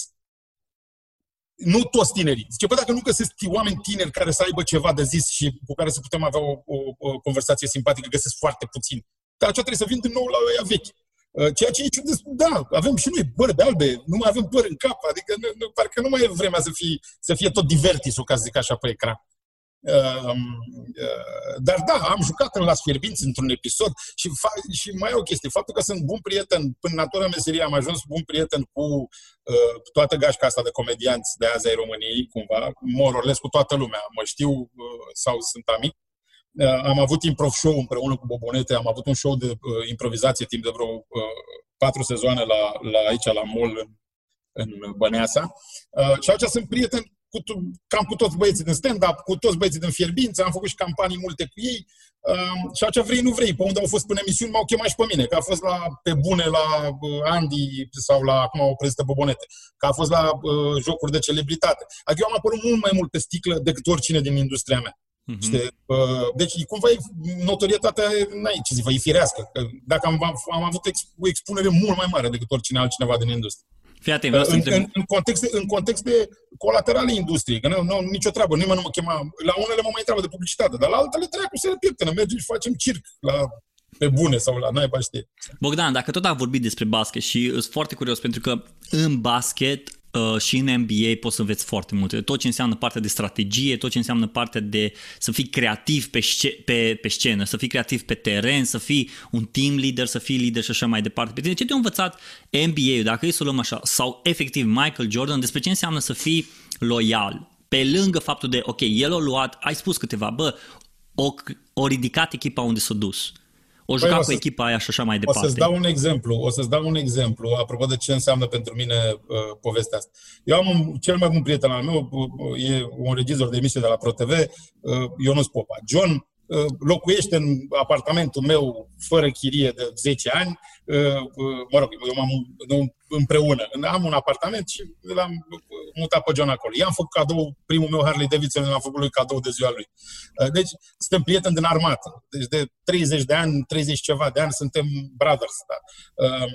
Speaker 2: nu toți tinerii. Zice, bă, dacă nu găsesc oameni tineri care să aibă ceva de zis și cu care să putem avea o, o, o conversație simpatică, găsesc foarte puțin. Dar aceea trebuie să vin din nou la ăia vechi. Uh, ceea ce e ciudat, da, avem și noi bărbe albe, nu mai avem păr în cap, adică nu, nu, parcă nu mai e vremea să fie, să fie tot divertisul, ca să zic așa, pe ecran. Uh, uh, dar da, am jucat în Las Fierbinți într-un episod și, fa- și mai e o chestie. Faptul că sunt bun prieten, până natura meserie am ajuns bun prieten cu uh, toată gașca asta de comedianți de azi ai României, cumva, mororles cu toată lumea. Mă știu uh, sau sunt amic. Uh, am avut improv show împreună cu Bobonete, am avut un show de uh, improvizație timp de vreo uh, patru sezoane la, la aici, la mall în, în Băneasa. Uh, și aici sunt prieten cu, cam cu toți băieții din stand-up, cu toți băieții din fierbință, am făcut și campanii multe cu ei. Uh, și aici vrei, nu vrei, pe unde au fost până emisiuni, m-au chemat și pe mine, că a fost la pe bune la uh, Andy sau la, acum o prezintă Bobonete, că a fost la uh, jocuri de celebritate. Adică eu am apărut mult mai mult pe sticlă decât oricine din industria mea. Mm-hmm. Știi? Deci, cumva, notorietatea, n-ai ce zic, e firească. Dacă am, am avut o expunere mult mai mare decât oricine altcineva din industrie.
Speaker 1: Fii atent,
Speaker 2: în, în, în, în, context de, în context de colaterale industriei, că nu, nu nicio treabă, nimeni nu mă chema, la unele mă mai întreabă de publicitate, dar la altele treacă se repieptănă, mergem și facem circ la pe bune sau la naiba știe.
Speaker 1: Bogdan, dacă tot am vorbit despre basket și sunt foarte curios pentru că în basket Uh, și în NBA poți să înveți foarte multe. Tot ce înseamnă partea de strategie, tot ce înseamnă partea de să fii creativ pe, sc- pe, pe scenă, să fii creativ pe teren, să fii un team leader, să fii lider și așa mai departe. Pe tine, ce te-a învățat NBA-ul, dacă e să o luăm așa, sau efectiv Michael Jordan, despre ce înseamnă să fii loial? Pe lângă faptul de, ok, el a luat, ai spus câteva, bă, o, o ridicat echipa unde s-a dus o juca păi, cu echipa aia și așa mai departe.
Speaker 2: O să-ți dau un exemplu, o să-ți dau un exemplu, apropo de ce înseamnă pentru mine uh, povestea asta. Eu am un, cel mai bun prieten al meu, uh, e un regizor de emisie de la ProTV, uh, Ionus Popa. John Uh, locuiește în apartamentul meu fără chirie de 10 ani, uh, uh, mă rog, eu m-am împreună. Am un apartament și l-am mutat pe John acolo. I-am făcut cadou, primul meu Harley Davidson, l-am făcut lui cadou de ziua lui. Deci, suntem prieteni din armată. Deci, de 30 de ani, 30 ceva de ani, suntem brothers. Da. Um,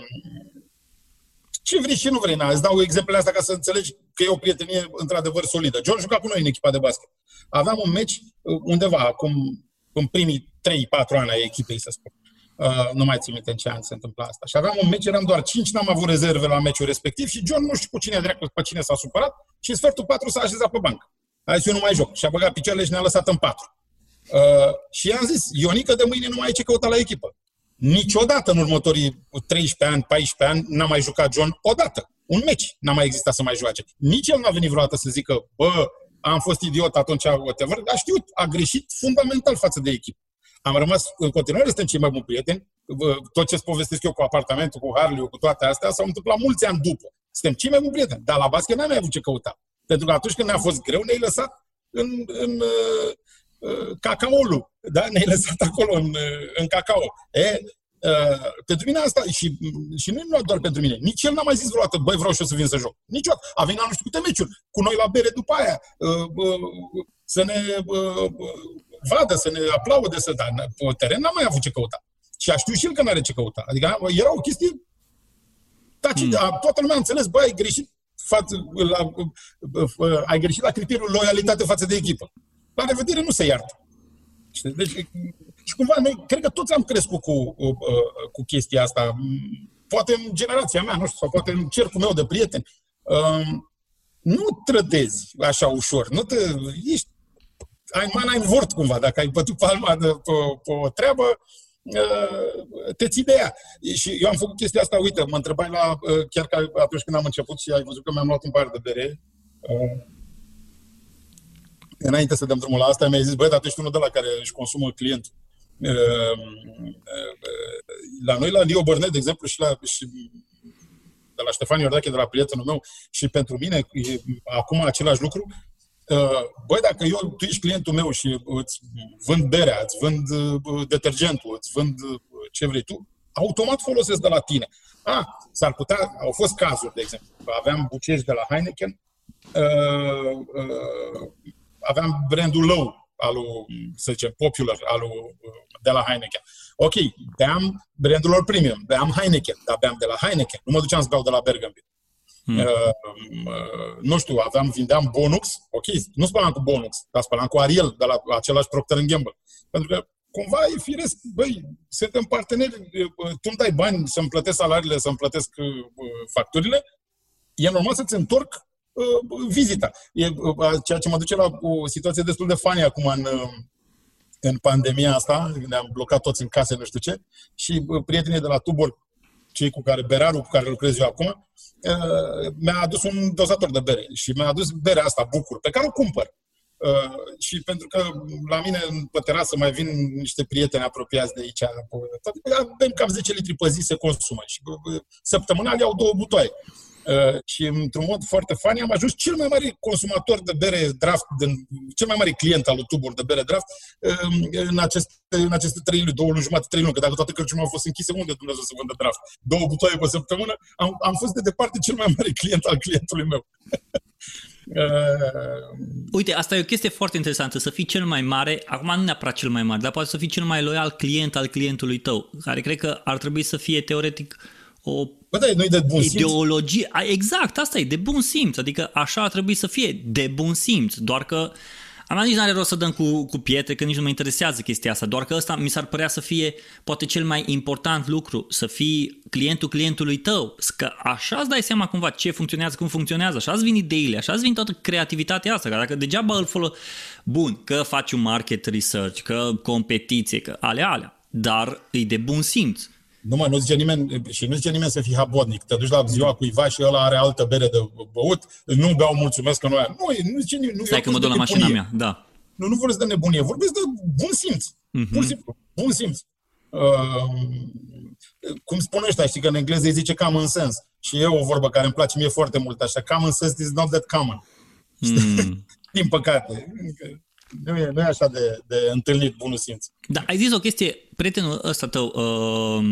Speaker 2: ce vrei și nu vrei, na, îți dau exemplele astea ca să înțelegi că e o prietenie într-adevăr solidă. John juca cu noi în echipa de basket. Aveam un meci undeva, acum în primii 3-4 ani ai echipei, să spun. Uh, nu mai țin minte în ce an se întâmpla asta. Și aveam un meci, eram doar 5, n-am avut rezerve la meciul respectiv și John nu știu cu cine dreaptă, pe cine s-a supărat și în sfertul 4 s-a așezat pe bancă. A zis, eu nu mai joc. Și a băgat picioarele și ne-a lăsat în 4. Uh, și i-am zis, Ionică de mâine nu mai ai ce căuta la echipă. Niciodată în următorii 13 ani, 14 ani, n-a mai jucat John odată. Un meci n-a mai existat să mai joace. Nici el n-a venit vreodată să zică, bă, am fost idiot atunci, whatever, a știut, a greșit fundamental față de echipă. Am rămas, în continuare suntem cei mai buni prieteni. Tot ce-ți povestesc eu cu apartamentul, cu Harley, cu toate astea, s-au întâmplat mulți ani după. Suntem cei mai buni prieteni. Dar la basket n-am mai avut ce căuta. Pentru că atunci când ne-a fost greu, ne-ai lăsat în, în uh, uh, cacaolul. Da? Ne-ai lăsat acolo în, uh, în cacao. E, Uh, pentru mine asta, și, și nu doar pentru mine, nici el n-a mai zis vreodată, băi, vreau și eu să vin să joc. Niciodată. A venit la nu știu câte meciuri, cu noi la bere după aia, uh, uh, să ne uh, vadă, să ne aplaude, să da. Pe teren n-am mai avut ce căuta. Și a știut și el că n-are ce căuta. Adică era o chestie Taci, mm. Toată lumea a înțeles, bă, ai greșit față, la, ai greșit la criteriul loialitate față de echipă. La revedere nu se iartă. Deci, și cumva noi, cred că toți am crescut cu, cu, cu chestia asta. Poate în generația mea, nu știu, sau poate în cercul meu de prieteni. Um, nu trădezi așa ușor. Nu te, ești, ai mana în vort cumva. Dacă ai bătut palma de, pe, pe o treabă, uh, te ții de ea. Și eu am făcut chestia asta, uite, mă întrebai la, uh, chiar că atunci când am început și ai văzut că mi-am luat un par de bere, uh, înainte să dăm drumul la asta, mi-ai zis, băi, dar tu ești unul de la care își consumă client. La noi, la Leo Bărnet, de exemplu, și, la, și de la Ștefan Iordache, de la prietenul meu, și pentru mine, e acum același lucru, băi, dacă eu, tu ești clientul meu și îți vând berea, îți vând detergentul, îți vând ce vrei tu, automat folosesc de la tine. Ah, s-ar putea, au fost cazuri, de exemplu, aveam bucești de la Heineken, uh, uh, aveam brandul low al lui, să zicem, popular al lui, de la Heineken. Ok, beam brandul lor premium, beam Heineken, dar beam de la Heineken. Nu mă duceam să beau de la Bergambi. Hmm. Uh, uh, nu știu, aveam, vindeam Bonux, ok, nu spălam cu Bonux, dar spălam cu Ariel, de la același Procter Gamble. Pentru că cumva e firesc, băi, suntem parteneri, uh, tu îmi dai bani să-mi plătesc salariile, să-mi plătesc uh, facturile, e normal să-ți întorc uh, vizita. E uh, ceea ce mă duce la o situație destul de funny acum în, uh, în pandemia asta, ne-am blocat toți în case, nu știu ce, și uh, prietenii de la Tubor, cei cu care, berarul cu care lucrez eu acum, uh, mi-a adus un dozator de bere și mi-a adus berea asta, Bucur, pe care o cumpăr. Uh, și pentru că la mine pe terasă mai vin niște prieteni apropiați de aici, avem cam 10 litri pe zi se consumă și uh, săptămânal iau două butoaie. Uh, și într-un mod foarte funny am ajuns cel mai mare consumator de bere draft, din, cel mai mare client al lui Tubor de bere draft uh, în aceste, în aceste trei luni, două luni jumate, trei luni, că dacă toate cărciumile au fost închise, unde Dumnezeu să vândă draft? Două butoaie pe săptămână, am, am fost de departe cel mai mare client al clientului meu. [laughs]
Speaker 1: Uh... Uite, asta e o chestie foarte interesantă, să fii cel mai mare, acum nu neapărat cel mai mare, dar poate să fii cel mai loial client al clientului tău, care cred că ar trebui să fie teoretic o
Speaker 2: Bă, da, nu de bun simț.
Speaker 1: Ideologie, exact, asta e, de bun simț, adică așa ar trebui să fie, de bun simț, doar că am nici n-are rost să dăm cu, cu pietre, că nici nu mă interesează chestia asta, doar că ăsta mi s-ar părea să fie poate cel mai important lucru, să fii clientul clientului tău, că așa îți dai seama cumva ce funcționează, cum funcționează, așa îți vin ideile, așa îți vin toată creativitatea asta, că dacă degeaba îl folă, bun, că faci un market research, că competiție, că alea, alea, dar e de bun simț.
Speaker 2: Nu mă, nu zice nimeni, și nu zice nimeni să fii habodnic. Te duci la ziua cuiva și ăla are altă bere de băut, nu beau mulțumesc că nu ai. Nu, nu zice nimeni. Nu,
Speaker 1: Stai că mă duc la mașina mea, da.
Speaker 2: Nu, nu vorbesc de nebunie, vorbesc de bun simț. Uh-huh. Pur și simplu, bun simț. Uh, cum spune ăștia, știi că în engleză îi zice common sense. Și e o vorbă care îmi place mie foarte mult, așa, common sense is not that common. Mm. [laughs] Din păcate nu e, nu e așa de, de întâlnit bunul simț.
Speaker 1: Da, ai zis o chestie, prietenul ăsta tău, uh,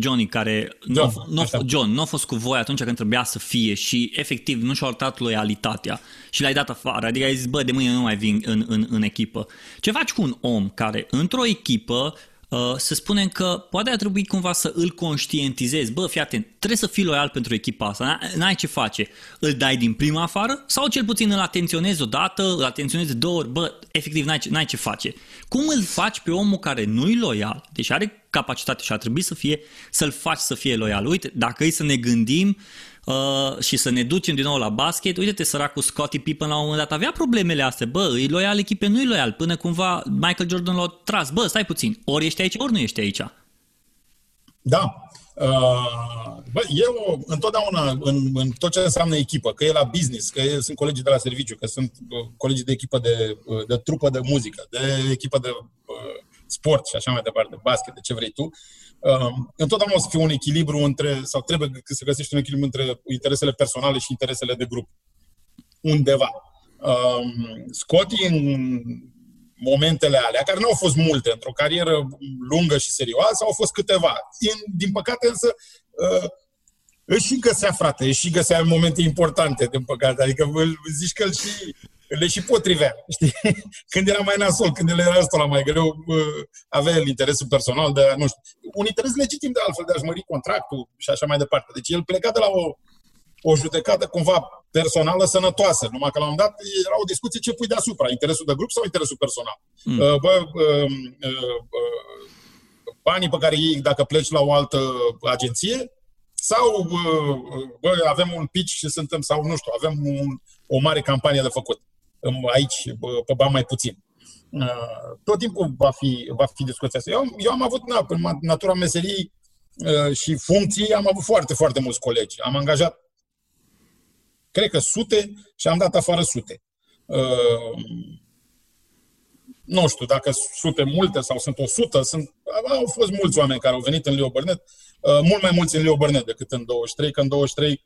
Speaker 1: Johnny, care John, nu, nu, John, nu a fost cu voi atunci când trebuia să fie și efectiv nu și-a arătat loialitatea și l-ai dat afară, adică ai zis, bă, de mâine nu mai vin în, în, în echipă. Ce faci cu un om care într-o echipă Uh, să spunem că poate ar trebui cumva să îl conștientizezi. Bă, fii atent, trebuie să fii loial pentru echipa asta, n-ai ce face. Îl dai din prima afară sau cel puțin îl atenționezi odată, îl atenționezi de două ori, bă, efectiv n-ai ce, n-ai ce face. Cum îl faci pe omul care nu-i loial, deci are capacitate și ar trebui să fie, să-l faci să fie loial. Uite, dacă e să ne gândim uh, și să ne ducem din nou la basket, uite-te, săracul Scottie Pippen la un moment dat avea problemele astea, bă, e loial echipe, nu e loial, până cumva Michael Jordan l-a tras, bă, stai puțin, ori ești aici, ori nu ești aici.
Speaker 2: Da, Uh, bă, eu întotdeauna în, în tot ce înseamnă echipă, că e la business, că e, sunt colegii de la serviciu, că sunt uh, colegii de echipă de, uh, de trupă de muzică, de echipă de uh, sport și așa mai departe, de basket, de ce vrei tu, uh, întotdeauna o să fie un echilibru între, sau trebuie să găsești un echilibru între interesele personale și interesele de grup. Undeva. Uh, Scotty în momentele alea, care nu au fost multe, într-o carieră lungă și serioasă, au fost câteva. Din, din păcate însă, uh, își și găsea, frate, își și găsea momente importante, din păcate. Adică zici că îl și le și potrivea, știi? [laughs] Când era mai nasol, când el era ăsta la mai greu, avea el interesul personal de, nu știu, un interes legitim de altfel de a-și mări contractul și așa mai departe. Deci el pleca de la o, o judecată cumva personală sănătoasă, numai că la un moment dat era o discuție ce pui deasupra, interesul de grup sau interesul personal. Mm. Uh, bă, uh, uh, uh, banii pe care iei dacă pleci la o altă agenție sau bă, avem un pitch și suntem, sau nu știu, avem un, o mare campanie de făcut aici, bă, pe bani mai puțin. Tot timpul va fi, va fi discuția asta. Eu, eu am avut, na, în natura meseriei și funcții, am avut foarte, foarte mulți colegi. Am angajat, cred că sute și am dat afară sute nu știu dacă sute multe sau sunt o sută, sunt, au fost mulți oameni care au venit în Leo Burnett, uh, mult mai mulți în Leo Burnett decât în 23, că în 23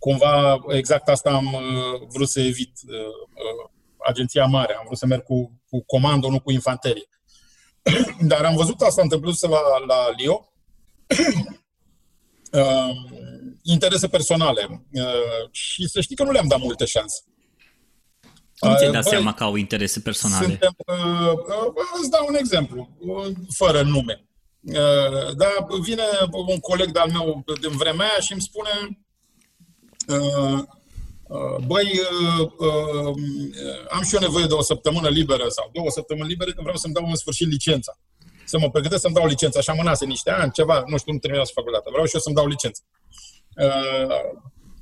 Speaker 2: cumva exact asta am uh, vrut să evit, uh, agenția mare, am vrut să merg cu, cu comando, nu cu infanterie. [clears throat] Dar am văzut asta întâmplându-se la, la Leo, [clears throat] interese personale și să știi că nu le-am dat multe șanse.
Speaker 1: Cum ți-ai dat seama că au interese personale? Suntem, uh,
Speaker 2: uh, îți dau un exemplu, uh, fără nume. Uh, da, vine un coleg de-al meu din vremea aia și îmi spune uh, uh, băi, am și eu nevoie de o săptămână liberă sau două săptămâni libere că vreau să-mi dau în sfârșit licența. Să mă pregătesc să-mi dau licența. Așa mânase niște ani, ceva, nu știu, nu terminase facultatea. Vreau și eu să-mi dau licență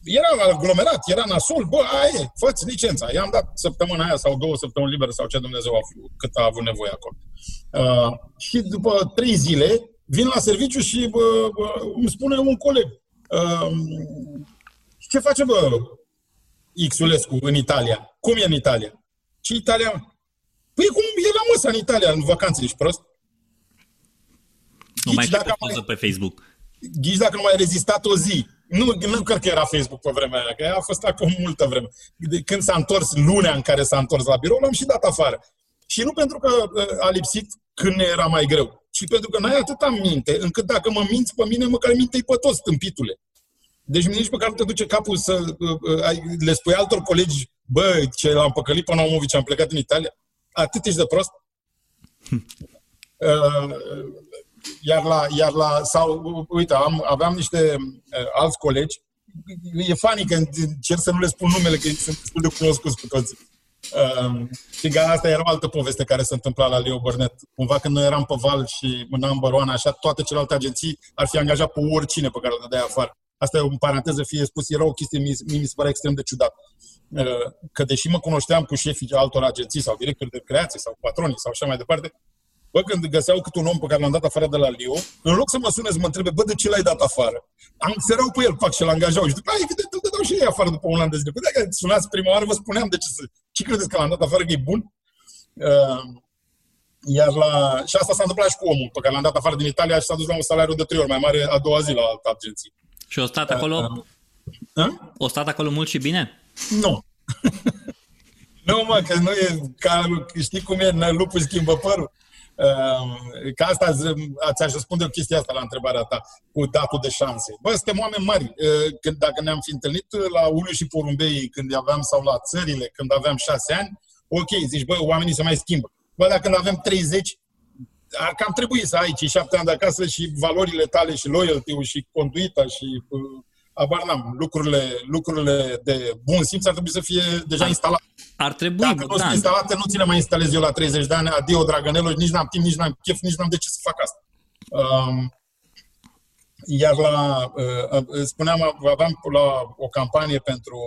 Speaker 2: era aglomerat, era nasol, bă, aia e, fă licența. I-am dat săptămâna aia sau două săptămâni libere sau ce Dumnezeu a făcut, cât a avut nevoie acolo. Uh, și după trei zile vin la serviciu și bă, bă, îmi spune un coleg, uh, ce face, bă, Xulescu în Italia? Cum e în Italia? Ce Italia? Păi cum e la măsa în Italia, în vacanțe, ești prost?
Speaker 1: Nu mai dacă mai, pe Facebook.
Speaker 2: Ghici dacă nu mai rezistat o zi nu, nu cred că era Facebook pe vremea aia, că a fost acum multă vreme. De când s-a întors, lunea în care s-a întors la birou, l-am și dat afară. Și nu pentru că uh, a lipsit când ne era mai greu, ci pentru că n-ai atâta minte, încât dacă mă minți pe mine, măcar minte pe toți, stâmpitule. Deci nici care nu te duce capul să uh, uh, le spui altor colegi, bă, ce l-am păcălit pe Naumovici, am plecat în Italia. Atât ești de prost. uh, iar la, iar la sau, uite, am, aveam niște uh, alți colegi, e funny că încerc să nu le spun numele, că sunt destul de cunoscuți cu toți. Uh, și că asta era o altă poveste care se întâmpla la Leo Burnett. Cumva când noi eram pe val și în number one, așa, toate celelalte agenții ar fi angajat pe oricine pe care o dădeai afară. Asta e o paranteză, fie spus, era o chestie, mi, mi se pare extrem de ciudat. Uh, că deși mă cunoșteam cu șefii altor agenții sau directori de creație sau patronii sau așa mai departe, Bă, când găseau cât un om pe care l-am dat afară de la Lio, în loc să mă sune să mă întrebe, bă, de ce l-ai dat afară? Am serau pe el, pac, și l-angajau. Și după aia, evident, îl dădeau și ei afară după un an de zile. Păi dacă sunați prima oară, vă spuneam de ce să... Ce credeți că l-am dat afară, că e bun? Uh, iar la... Și asta s-a întâmplat și cu omul pe care l-am dat afară din Italia și s-a dus la un salariu de trei ori mai mare a doua zi la altă agenție.
Speaker 1: Și o stat acolo? Uh, uh, o stat acolo mult și bine?
Speaker 2: Nu. [laughs] nu, mă, că nu e ca, știi cum e, lupul schimbă părul. Ehm, ca asta ți-aș răspunde o chestie asta la întrebarea ta, cu datul de șanse. Bă, suntem oameni mari. Când, dacă ne-am fi întâlnit la Ulu și Porumbei când aveam, sau la țările, când aveam șase ani, ok, zici, bă, oamenii se mai schimbă. Bă, dacă când avem 30, ar cam trebui să ai cei șapte ani de acasă și valorile tale și loyalty și conduita și uh, abar n-am, lucrurile, lucrurile de bun simț ar trebui să fie deja instalate.
Speaker 1: Ar trebui,
Speaker 2: Dacă nu sunt instalate, nu ți le mai instalez eu la 30 de ani, adio, Draganelo, nici n-am timp, nici n-am chef, nici n-am de ce să fac asta. Um, iar la, uh, uh spuneam, aveam la o campanie pentru,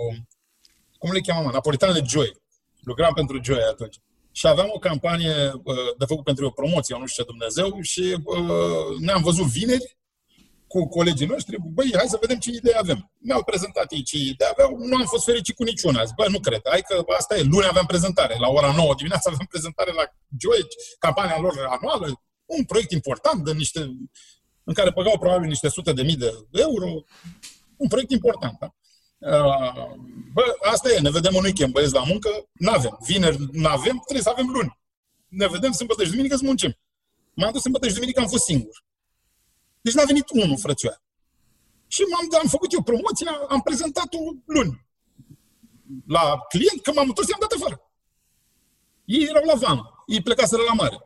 Speaker 2: cum le cheamă, Napolitanele Joy. Lucram pentru Joy atunci. Și aveam o campanie uh, de făcut pentru o promoție, nu știu ce Dumnezeu, și uh, ne-am văzut vineri cu colegii noștri, băi, hai să vedem ce idei avem. Mi-au prezentat ei ce idei aveau, nu am fost fericit cu niciuna. Zic, bă, nu cred, hai că asta e, luni aveam prezentare, la ora 9 dimineața aveam prezentare la Joy, campania lor anuală, un proiect important de niște, în care păgau probabil niște sute de mii de euro, un proiect important, da? Uh, bă, asta e, ne vedem în weekend, băieți, la muncă, n-avem. Vineri n-avem, trebuie să avem luni. Ne vedem sâmbătă și duminică să muncim. M-am dus sâmbătă și duminică, am fost singur. Deci n-a venit unul, frățioare. Și m-am, am făcut eu promoția, am prezentat-o luni. La client, că m-am întors, i-am dat afară. Ei erau la van, ei plecaseră la mare.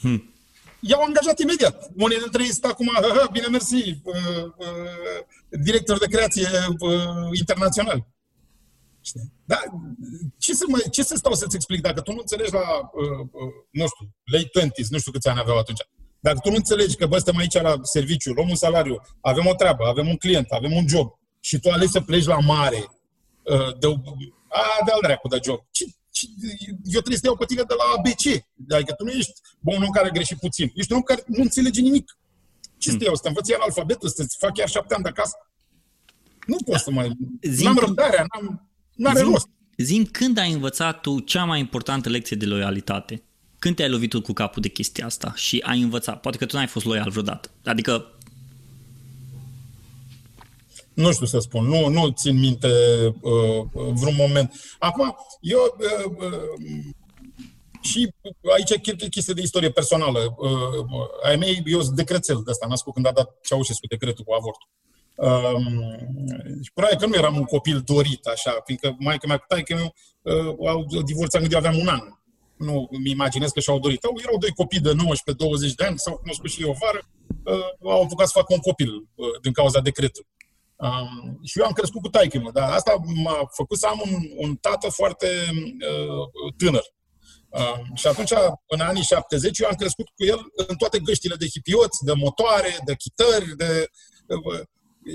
Speaker 2: Hmm. I-au angajat imediat. Unii dintre ei sunt acum, bine mersi, uh, uh, director de creație uh, internațional. Da, ce să, mă, ce să stau să-ți explic dacă tu nu înțelegi la, uh, uh, nu știu, late 20 nu știu câți ani aveau atunci. Dacă tu nu înțelegi că, bă, stăm aici la serviciu, luăm un salariu, avem o treabă, avem un client, avem un job și tu alegi să pleci la mare, uh, de, a, de al dracu de job. Ce, ce, eu trebuie să te iau pe tine de la ABC. Adică tu nu ești un om care a greșit puțin. Ești un om care nu înțelege nimic. Ce să te iau? Să te învăț iar alfabetul, să-ți fac chiar șapte ani de acasă? Nu pot să mai... Zim n-am răbdarea, n-am... N-are zim, rost.
Speaker 1: Zim, când ai învățat tu cea mai importantă lecție de loialitate? Când te-ai lovit tu cu capul de chestia asta și ai învățat? Poate că tu n-ai fost loial vreodată. Adică
Speaker 2: nu știu să spun, nu, nu țin minte uh, vreun moment. Acum, eu uh, uh, și aici e chestie de istorie personală. Uh, ai mei, eu sunt decrețel de ăsta, născut când a dat Ceaușescu decretul cu avortul. Um, și probabil că nu eram un copil dorit, așa, fiindcă maica mea cu taică meu uh, au divorțat când eu aveam un an. Nu mi imaginez că și-au dorit. Au, erau doi copii de 19-20 de ani, s-au cunoscut și eu vară, uh, au apucat să facă un copil uh, din cauza decretului. Um, și eu am crescut cu taică meu, dar asta m-a făcut să am un, un tată foarte uh, tânăr. Uh, și atunci, în anii 70, eu am crescut cu el în toate găștile de hipioți, de motoare, de chitări, de... Uh,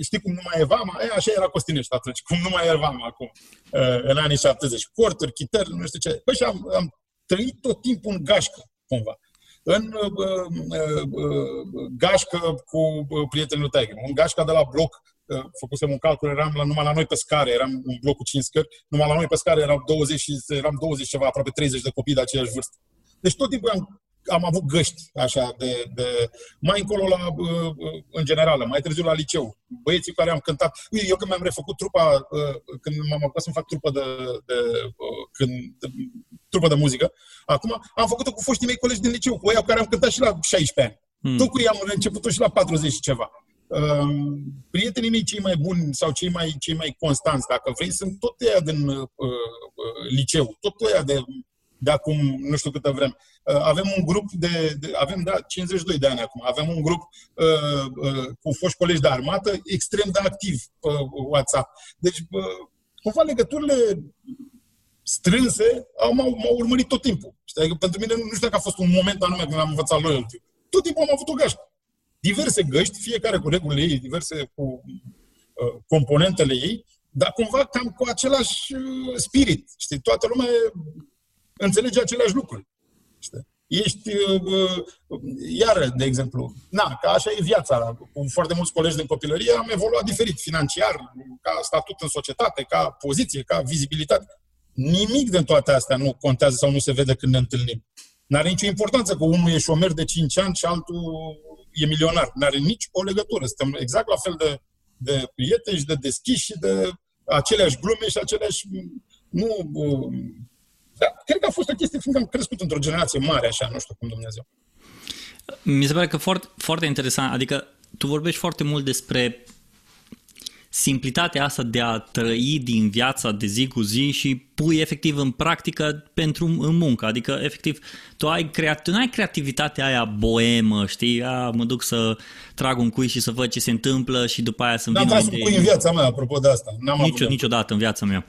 Speaker 2: știi cum nu mai e vama? E, așa era Costinești atunci, cum nu mai e vama acum, uh, în anii 70. Corturi, chitări, nu știu ce. Păi și am, am trăit tot timpul în gașcă, cumva în uh, uh, uh, gașcă cu uh, prietenul tăi, în gașca de la bloc, uh, făcusem un calcul, eram la, numai la noi pe scară, eram un bloc cu 5 scări, numai la noi pe scară erau 20 eram 20 ceva, aproape 30 de copii de aceeași vârstă. Deci tot timpul am am avut găști, așa, de, de mai încolo la, uh, în general, mai târziu la liceu. Băieții care am cântat. Uite, eu când mi-am refăcut trupa, uh, când m-am apucat să fac trupă de, de, uh, când, de, trupă de muzică, acum am făcut-o cu foștii mei colegi din liceu, cu ei care am cântat și la 16 ani. Hmm. Tot cu ei am început și la 40 și ceva. Uh, prietenii mei cei mai buni sau cei mai, cei mai constanți, dacă vrei, sunt tot ăia din uh, uh, liceu, tot ăia de de acum nu știu câtă vreme. Uh, avem un grup de, de avem da, 52 de ani acum, avem un grup uh, uh, cu foști colegi de armată extrem de activ pe WhatsApp. Deci, uh, cumva legăturile strânse au, m-au, m-au urmărit tot timpul. Știi? Adică pentru mine nu știu dacă a fost un moment anume când am învățat loyalty. Tot timpul am avut o gașcă. Diverse găști, fiecare cu regulile ei, diverse cu uh, componentele ei, dar cumva cam cu același uh, spirit. Știi? Toată lumea înțelege aceleași lucruri. Știi? Ești, uh, uh, iară, de exemplu, na, ca așa e viața. Cu foarte mulți colegi din copilărie am evoluat diferit, financiar, ca statut în societate, ca poziție, ca vizibilitate. Nimic din toate astea nu contează sau nu se vede când ne întâlnim. N-are nicio importanță că unul e șomer de 5 ani și altul e milionar. N-are nici o legătură. Suntem exact la fel de, de prieteni și de deschiși și de aceleași glume și aceleași nu da, cred că a fost o chestie, fiindcă am crescut într-o generație mare, așa, nu știu cum Dumnezeu.
Speaker 1: Mi se pare că foarte, foarte interesant, adică tu vorbești foarte mult despre simplitatea asta de a trăi din viața de zi cu zi și pui efectiv în practică pentru în muncă. Adică, efectiv, tu, ai creat, tu nu ai creativitatea aia boemă, știi? A, mă duc să trag un cui și să văd ce se întâmplă și după aia să-mi
Speaker 2: vină
Speaker 1: N-am
Speaker 2: tras un cui în viața mea, apropo de asta.
Speaker 1: N-am Nicio, niciodată în viața mea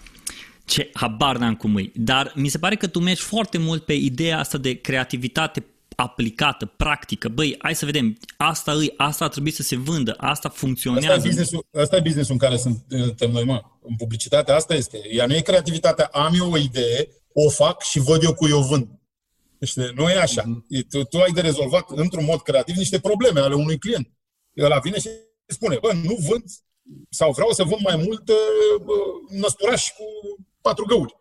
Speaker 1: ce habar n-am cum e. Dar mi se pare că tu mergi foarte mult pe ideea asta de creativitate aplicată, practică. Băi, hai să vedem, asta îi, asta ar trebui să se vândă, asta funcționează.
Speaker 2: Asta e business-ul, asta e business în care suntem noi, mă. În publicitate asta este. Ea nu e creativitatea, am eu o idee, o fac și văd eu cu eu vând. Știi? Nu e așa. Mm-hmm. Tu, tu ai de rezolvat într-un mod creativ niște probleme ale unui client. Ăla vine și spune, bă, nu vând sau vreau să vând mai mult năsturași cu patru găuri.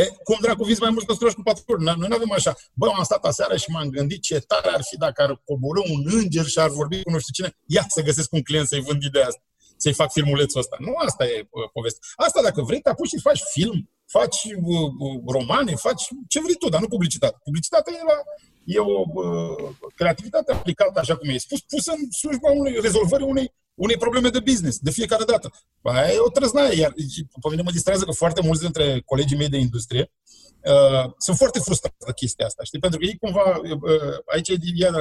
Speaker 2: E, cum dracu viți mai mulți păstroși cu patru găuri? Noi nu avem așa. Bă, am stat aseară și m-am gândit ce tare ar fi dacă ar coborâ un înger și ar vorbi cu nu știu cine. Ia să găsesc un client să-i vând ideea asta. Să-i fac filmulețul ăsta. Nu asta e uh, povestea. Asta dacă vrei, te apuci și faci film, faci uh, uh, romane, faci ce vrei tu, dar nu publicitate. Publicitatea e, la, e o uh, creativitate aplicată, așa cum e spus, pusă în slujba unei rezolvării unei unei probleme de business, de fiecare dată. Aia e o trăznaie, iar pe mine mă distrează că foarte mulți dintre colegii mei de industrie uh, sunt foarte frustrați de chestia asta, știi? Pentru că ei cumva, uh, aici, iar,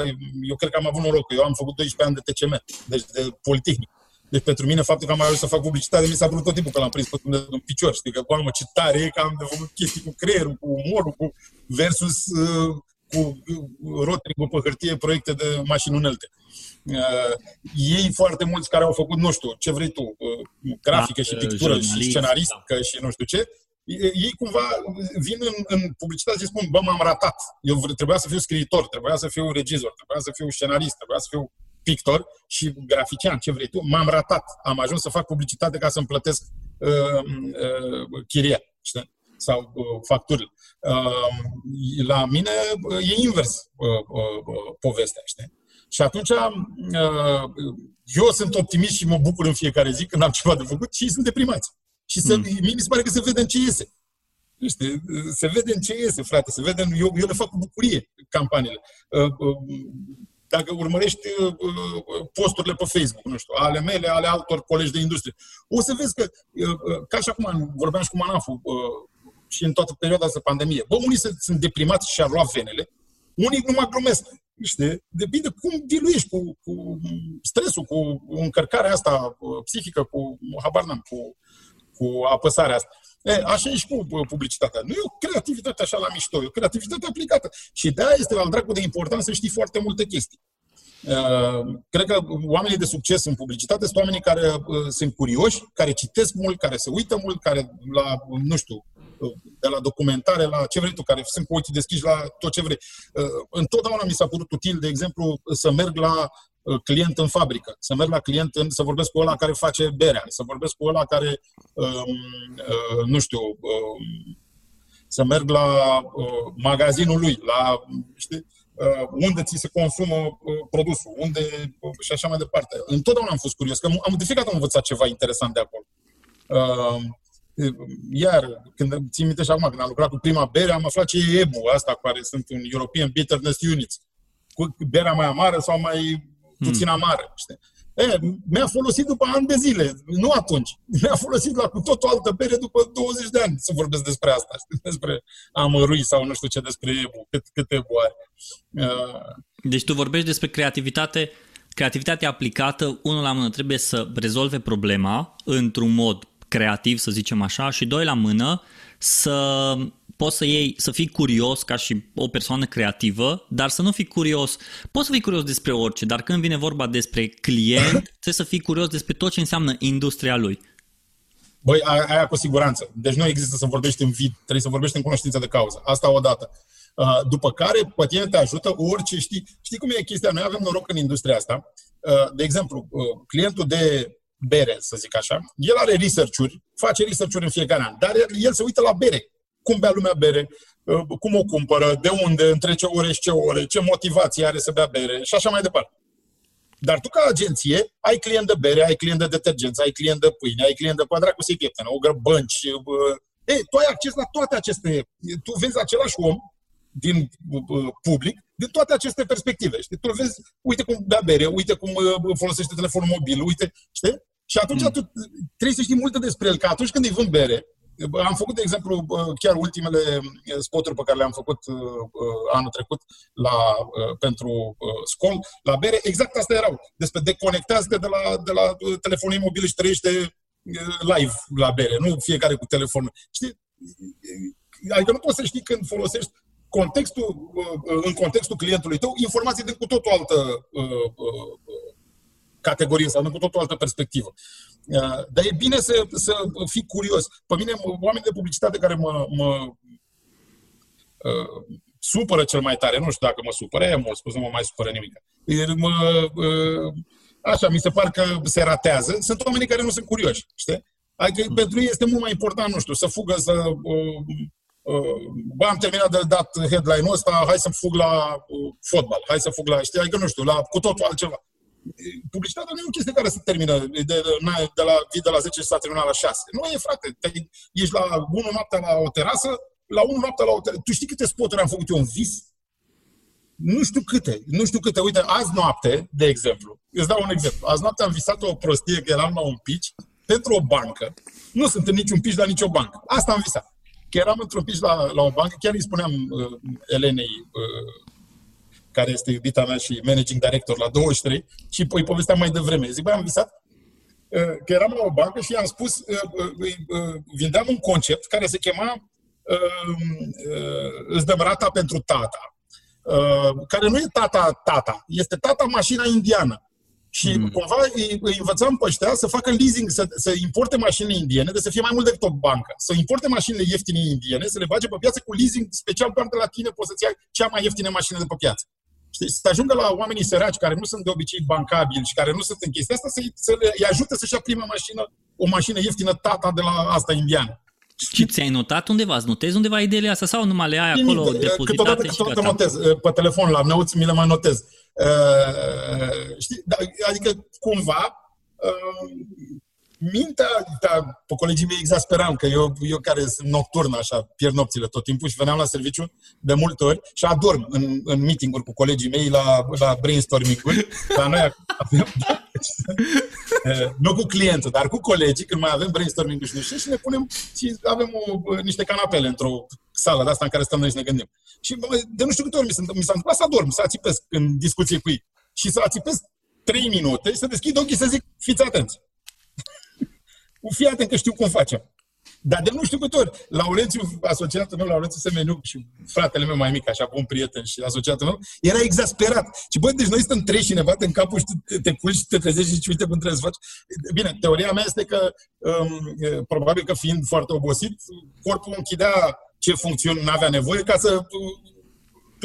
Speaker 2: eu cred că am avut noroc, că eu am făcut 12 ani de TCM, deci de Politehnic. Deci pentru mine faptul că am ajuns să fac publicitate mi s-a părut tot timpul că l-am prins pe un picior. Știi că, mamă, ce tare e că am de făcut chestii cu creierul, cu umorul, cu versus uh, cu uh, rotring pe hârtie proiecte de mașini unelte. Uh, ei foarte mulți care au făcut, nu știu, ce vrei tu, uh, grafică da, și pictură și scenaristică da. și nu știu ce, ei cumva vin în, în publicitate și spun, bă, m-am ratat. Eu trebuia să fiu scriitor, trebuia să fiu regizor, trebuia să fiu scenarist, trebuia să fiu pictor și grafician, ce vrei tu, m-am ratat. Am ajuns să fac publicitate ca să-mi plătesc uh, uh, chiria știi? sau uh, facturile. Uh, la mine uh, e invers uh, uh, povestea, știi? Și atunci uh, eu sunt optimist și mă bucur în fiecare zi când am ceva de făcut și sunt deprimați. Și se, mm. mie mi se pare că se vede în ce iese. Știi? Se vede în ce iese, frate, se vede în, eu, eu le fac cu bucurie campaniile. Uh, uh, dacă urmărești uh, uh, posturile pe Facebook, nu știu, ale mele, ale altor colegi de industrie, o să vezi că, uh, ca și acum vorbeam și cu Manafu și în toată perioada asta pandemie, bă, unii sunt deprimați și ar lua venele, unii nu mai glumesc. Știi? Depinde cum diluiești cu, cu stresul, cu încărcarea asta psihică, cu habar n-am, cu, cu apăsarea asta. E, așa e și cu publicitatea. Nu e o creativitate așa la mișto, e o creativitate aplicată. Și de-aia este la dracu de important să știi foarte multe chestii. Uh, cred că oamenii de succes în publicitate sunt oamenii care uh, sunt curioși, care citesc mult, care se uită mult, care la, nu știu, uh, de la documentare la ce vrei tu, care sunt cu ochii deschiși la tot ce vrei. Întotdeauna mi s-a părut util, de exemplu, să merg la Uh, client în fabrică, să merg la client, în, să vorbesc cu ăla care face berea, să vorbesc cu ăla care, um, uh, nu știu, um, să merg la uh, magazinul lui, la, știi, uh, unde ți se consumă uh, produsul, unde uh, și așa mai departe. Întotdeauna am fost curios, că am, de fiecare dată am învățat ceva interesant de acolo. Uh, iar, când țin minte și acum, când am lucrat cu prima bere, am aflat ce e EBU, asta care sunt un European Bitterness Units. Cu berea mai amară sau mai puțin hmm. amară. Știi? E, mi-a folosit după ani de zile, nu atunci. [laughs] Mi-a folosit la cu tot o altă bere după 20 de ani să vorbesc despre asta, știi? [laughs] despre amărui sau nu știu ce, despre ebu, cât, cât ebu are. Uh...
Speaker 1: Deci tu vorbești despre creativitate, creativitatea aplicată, unul la mână trebuie să rezolve problema într-un mod creativ, să zicem așa, și doi la mână să poți să iei, să fii curios ca și o persoană creativă, dar să nu fii curios. Poți să fii curios despre orice, dar când vine vorba despre client, [laughs] trebuie să fii curios despre tot ce înseamnă industria lui.
Speaker 2: Băi, aia cu siguranță. Deci nu există să vorbești în vid, trebuie să vorbești în cunoștință de cauză. Asta odată. Uh, după care, pe tine te ajută orice știi. Știi cum e chestia? Noi avem noroc în industria asta. Uh, de exemplu, uh, clientul de bere, să zic așa, el are research-uri, face research-uri în fiecare an, dar el se uită la bere cum bea lumea bere, uh, cum o cumpără, de unde, între ce ore și ce ore, ce motivație are să bea bere și așa mai departe. Dar tu, ca agenție, ai client de bere, ai client de detergență, ai client de pâine, ai client de pădra cu să pieptene, o bănci. Uh, ei, tu ai acces la toate aceste... Tu vezi același om din uh, public, din toate aceste perspective. Știi? Tu vezi, uite cum bea bere, uite cum folosește telefonul mobil, uite, știi? Și atunci mm. tu trebuie să știi multe despre el, că atunci când îi vând bere, am făcut, de exemplu, chiar ultimele eh, spoturi pe care le-am făcut eh, eh, anul trecut la, pentru Scol, la bere, exact asta erau. Despre deconectează de la, de la telefonul imobil și trăiește live la bere, nu fiecare cu telefon. Știi? Adică nu poți să știi când folosești contextul, în contextul clientului tău, informații de cu tot o altă categorie sau cu tot o altă perspectivă. Uh, dar e bine să, să fii curios. Pe mine, oamenii de publicitate care mă, mă uh, supără cel mai tare, nu știu dacă mă supără, e mult spus, nu mă mai supără nimic. Mă, uh, așa, mi se par că se ratează. Sunt oamenii care nu sunt curioși, știi? Adică mm. pentru ei este mult mai important, nu știu, să fugă, să... Uh, uh, bă, am terminat de dat headline-ul ăsta, hai să fug la uh, fotbal, hai să fug la, știi, adică nu știu, la cu totul altceva publicitatea nu e o chestie care se termină de, de, de, la, de la 10 și s-a terminat la 6. Nu e, frate. Te, ești la 1 noaptea la o terasă, la 1 noaptea la o terasă. Tu știi câte spoturi am făcut eu în vis? Nu știu câte. Nu știu câte. Uite, azi noapte, de exemplu, îți dau un exemplu. Azi noapte am visat o prostie că eram la un pitch pentru o bancă. Nu sunt în niciun pitch la nicio bancă. Asta am visat. Că eram într-un pitch la, la o bancă, chiar îi spuneam uh, Elenei, uh, care este iubita mea și managing director la 23, și îi povesteam mai devreme. Zic, băi, am visat uh, că eram la o bancă și i-am spus, uh, uh, uh, vindeam un concept care se chema uh, uh, îți dăm rata pentru tata. Uh, care nu e tata tata, este tata mașina indiană. Și mm. cumva îi, îi învățăm pe ăștia să facă leasing, să, să importe mașinile indiene, de să fie mai mult decât o bancă. Să importe mașinile ieftine indiene, să le bage pe piață cu leasing special doar de la tine poți să-ți iei cea mai ieftină mașină de pe piață. Știi? Să ajungă la oamenii săraci care nu sunt de obicei bancabili și care nu sunt în chestia asta, să, să le îi ajute să-și ia prima mașină, o mașină ieftină tata de la asta indiană.
Speaker 1: Și ți-ai notat undeva? Îți notezi undeva ideile astea sau numai le ai acolo depozitate
Speaker 2: câteodată,
Speaker 1: și
Speaker 2: câteodată
Speaker 1: gata?
Speaker 2: notez pe telefon la Neuț, mi le mai notez. Uh, știi? Da, adică cumva uh, mintea, da, pe colegii mei exasperam, că eu, eu care sunt nocturn, așa, pierd nopțile tot timpul și veneam la serviciu de multe ori și adorm în, în meeting-uri cu colegii mei la, la brainstorming-uri. La noi avem, [laughs] nu cu clientul, dar cu colegii, când mai avem brainstorming și nu știu, și ne punem și avem o, niște canapele într-o sală de asta în care stăm noi și ne gândim. Și de nu știu câte ori mi s-a, mi s-a întâmplat să adorm, să ațipesc în discuție cu ei. Și să ațipesc trei minute și să deschid ochii și să zic, fiți atenți. Fii atent că știu cum facem. Dar de nu știu câte ori, Laurențiu, asociatul meu, Laurențiu Semeniu și fratele meu mai mic, așa, bun prieten și asociatul meu, era exasperat. Și băi, deci noi stăm trei și ne batem capul și te, te culci și te trezești și zici, uite cum trebuie să faci. Bine, teoria mea este că, um, probabil că fiind foarte obosit, corpul închidea ce funcțiuni n-avea nevoie ca să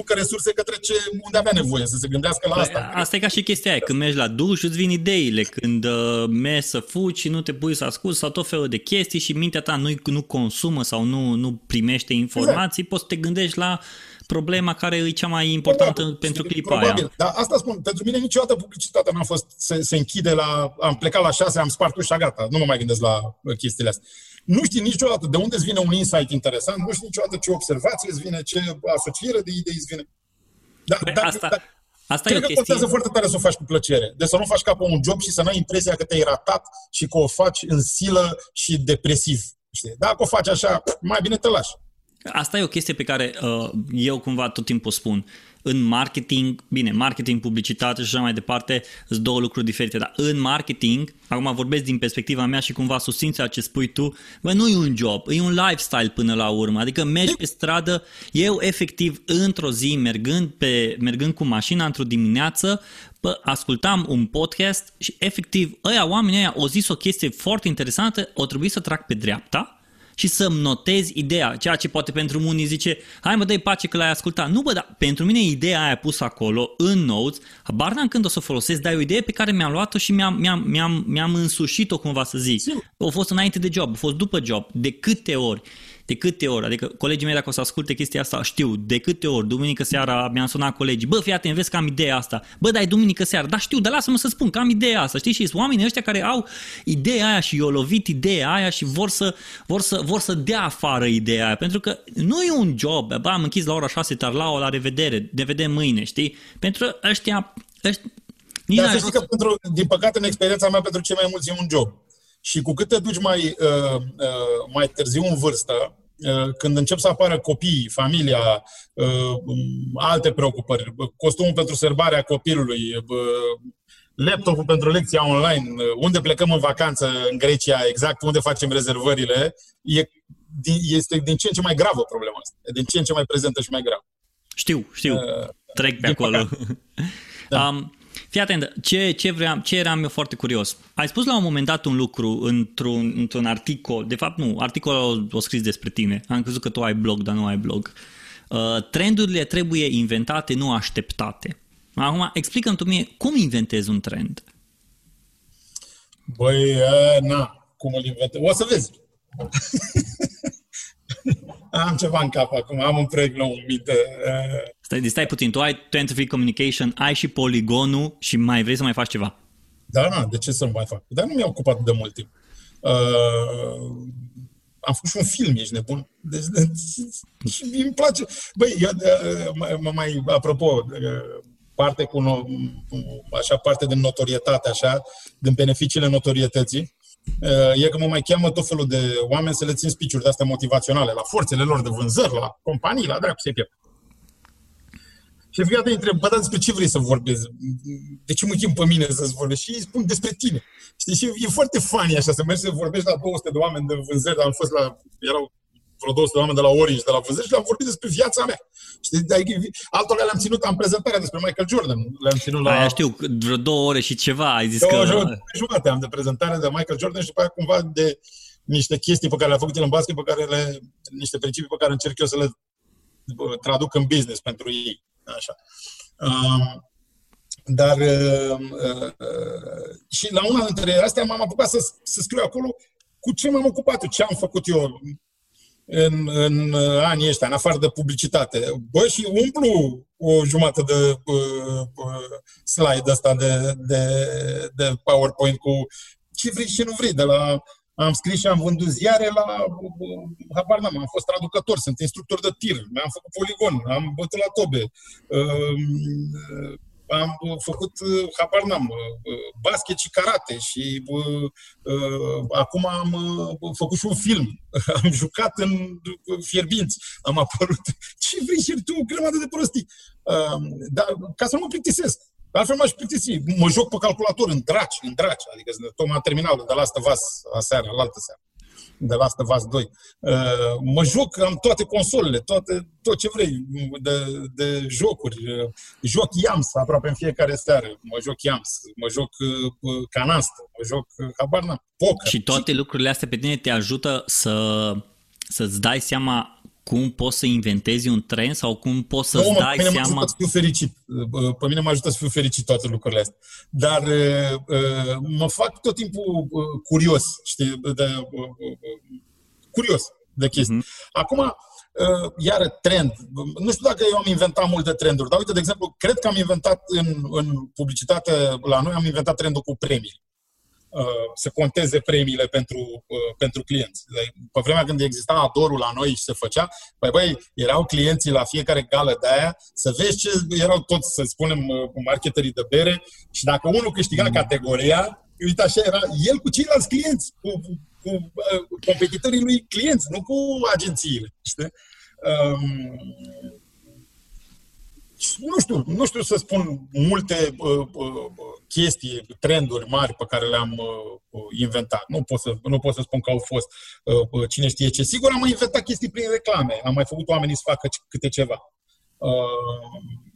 Speaker 2: ducă resurse către ce, unde avea nevoie, să se gândească la
Speaker 1: Păi,
Speaker 2: asta.
Speaker 1: Asta e ca și chestia aia. Când mergi la duș, îți vin ideile. Când uh, mergi să fugi și nu te pui să asculti sau tot felul de chestii și mintea ta nu, nu consumă sau nu, nu primește informații, exact. poți să te gândești la problema care e cea mai importantă da, pentru clipa
Speaker 2: probabil.
Speaker 1: aia.
Speaker 2: Dar asta spun, pentru mine niciodată publicitatea n-a fost, se, se închide la, am plecat la șase, am spart ușa, gata, nu mă mai gândesc la chestiile astea. Nu știi niciodată de unde îți vine un insight interesant, nu știi niciodată ce observație îți vine, ce asociere de idei îți vine. Dar,
Speaker 1: Păi
Speaker 2: dar,
Speaker 1: asta-
Speaker 2: dar,
Speaker 1: Asta e
Speaker 2: Cred
Speaker 1: o
Speaker 2: că
Speaker 1: chestie...
Speaker 2: contează foarte tare să o faci cu plăcere. De să nu faci ca pe un job și să nu ai impresia că te-ai ratat și că o faci în silă și depresiv. Știi? Dacă o faci așa, mai bine te lași.
Speaker 1: Asta e o chestie pe care uh, eu cumva tot timpul spun. În marketing, bine, marketing, publicitate și așa mai departe, sunt două lucruri diferite, dar în marketing, acum vorbesc din perspectiva mea și cumva susțin ceea ce spui tu, bă, nu e un job, e un lifestyle până la urmă, adică mergi pe stradă, eu efectiv într-o zi, mergând, pe, mergând cu mașina într-o dimineață, bă, ascultam un podcast și efectiv ăia, oamenii ăia au zis o chestie foarte interesantă, o trebuie să trag pe dreapta, și să-mi notezi ideea, ceea ce poate pentru unii zice, hai mă dai pace că l-ai ascultat. Nu bă, dar pentru mine ideea aia pusă acolo, în notes, habar n-am când o să o folosesc, dar e o idee pe care mi-am luat-o și mi-am, mi-am, mi-am, mi-am însușit-o cumva să zic.
Speaker 2: Sigur.
Speaker 1: A fost înainte de job, a fost după job, de câte ori. De câte ori, adică colegii mei dacă o să asculte chestia asta știu, de câte ori, duminică seara mi-am sunat colegii, bă, fii atent, vezi că am ideea asta, bă, dai duminică seara, da știu, dar lasă-mă să spun că am ideea asta, știi, și sunt oamenii ăștia care au ideea aia și i-au lovit ideea aia și vor să, vor să, vor să dea afară ideea aia, pentru că nu e un job, bă, am închis la ora 6 tarlaua, la revedere, ne vedem mâine, știi, pentru ăștia, ăștia nici
Speaker 2: Dar
Speaker 1: n-aș
Speaker 2: să știi
Speaker 1: vrea
Speaker 2: că, pentru, din păcate, în experiența mea, pentru cei mai mulți e un job. Și cu cât te duci mai, uh, uh, mai târziu în vârstă, uh, când încep să apară copiii, familia, uh, alte preocupări, costumul pentru sărbarea copilului, uh, laptopul pentru lecția online, uh, unde plecăm în vacanță în Grecia, exact unde facem rezervările, e, din- este din ce în ce mai gravă problema asta. E din ce în ce mai prezentă și mai gravă.
Speaker 1: Știu, știu.
Speaker 2: Uh,
Speaker 1: Trec pe
Speaker 2: din
Speaker 1: acolo. [laughs]
Speaker 2: Da.
Speaker 1: um, fii atent, ce, ce, vreau, ce eram eu foarte curios. Ai spus la un moment dat un lucru într-un, într-un articol, de fapt nu, articolul o scris despre tine. Am crezut că tu ai blog, dar nu ai blog. Uh, trendurile trebuie inventate, nu așteptate. Acum, explicăm tu mie cum inventezi un trend.
Speaker 2: Băi, e, na, cum îl inventez? O să vezi. [laughs] am ceva în cap acum, am un proiect nou în minte. E,
Speaker 1: Stai, stai puțin, tu ai Scientific Communication, ai și poligonul și mai vrei să mai faci ceva.
Speaker 2: Da, na, de ce să nu mai fac? Dar nu mi-a ocupat de mult timp. Uh, am făcut și un film, ești nebun. Deci, de, și îmi place. Băi, eu, uh, mă mai, apropo, uh, parte cu, no, așa, parte din notorietate, așa, din beneficiile notorietății, e că mă mai cheamă tot felul de oameni să le țin speech de astea motivaționale, la forțele lor de vânzări, la companii, la dracu să-i pierd. Și fiecare dată întreb, bă, dar despre ce vrei să vorbezi? De ce mă chem pe mine să-ți vorbesc? Și îi spun despre tine. Știi, și e foarte funny așa, să mergi să vorbești la 200 de oameni de vânzări, am fost la, erau vreo 200 de oameni de la Orange, de la vânzări și le-am vorbit despre viața mea. Știi, de altora le-am ținut, am prezentarea despre Michael Jordan. Le-am ținut la...
Speaker 1: Aia știu, vreo două ore și ceva, ai zis
Speaker 2: două
Speaker 1: că...
Speaker 2: Două jumate am de prezentare de Michael Jordan și după aia cumva de niște chestii pe care le-a făcut el în basket, pe care le, niște principii pe care încerc eu să le traduc în business pentru ei. Așa. Um, dar uh, uh, și la una dintre astea m-am apucat să, să scriu acolo cu ce m-am ocupat ce am făcut eu în, în anii ăștia, în afară de publicitate. Bă, și umplu o jumătate de uh, uh, slide ăsta de, de, de PowerPoint cu ce vrei și nu vrei, de la am scris și am vândut ziare la, habar n-am, am fost traducător, sunt instructor de tir, mi-am făcut poligon, am bătut la tobe, am făcut, habar n-am, basket și karate și acum am făcut și un film, [laughs] am jucat în fierbinți, am apărut, [laughs] ce vrei și tu, o grămadă de prostii, dar ca să nu mă plictisesc, Altfel m-aș plictisi. Mă joc pe calculator în draci, în draci. Adică tot m-am terminat de la asta vas aseară, la altă seară. De la asta vas 2. Uh, mă joc, am toate consolele, toate, tot ce vrei de, de jocuri. Uh, joc Yams aproape în fiecare seară. Mă joc Yams, mă joc uh, canastă, mă joc, habar n poker.
Speaker 1: Și toate lucrurile astea pe tine te ajută să, să-ți dai seama cum poți să inventezi un trend sau cum poți să-ți
Speaker 2: nu,
Speaker 1: dai
Speaker 2: pe mine
Speaker 1: seama...
Speaker 2: Mă ajută să fiu fericit. Pe mine mă ajută să fiu fericit toate lucrurile astea. Dar mă fac tot timpul curios, știi, de, curios de chestii. Uh-huh. Acum, iar trend. Nu știu dacă eu am inventat multe trenduri, dar uite, de exemplu, cred că am inventat în, în publicitate la noi, am inventat trendul cu premii. Uh, să conteze premiile pentru, uh, pentru clienți. Pe vremea când exista adorul la noi și se făcea, băi, băi, erau clienții la fiecare gală de aia, să vezi ce erau toți, să spunem, uh, marketerii de bere și dacă unul câștiga mm. categoria, uite așa era el cu ceilalți clienți, cu, cu uh, competitorii lui clienți, nu cu agențiile. Știi? Um, nu știu, nu știu să spun multe uh, uh, chestii, trenduri mari pe care le-am uh, inventat. Nu pot, să, nu pot să spun că au fost uh, uh, cine știe ce. Sigur am mai inventat chestii prin reclame, am mai făcut oamenii să facă câte ceva. Uh,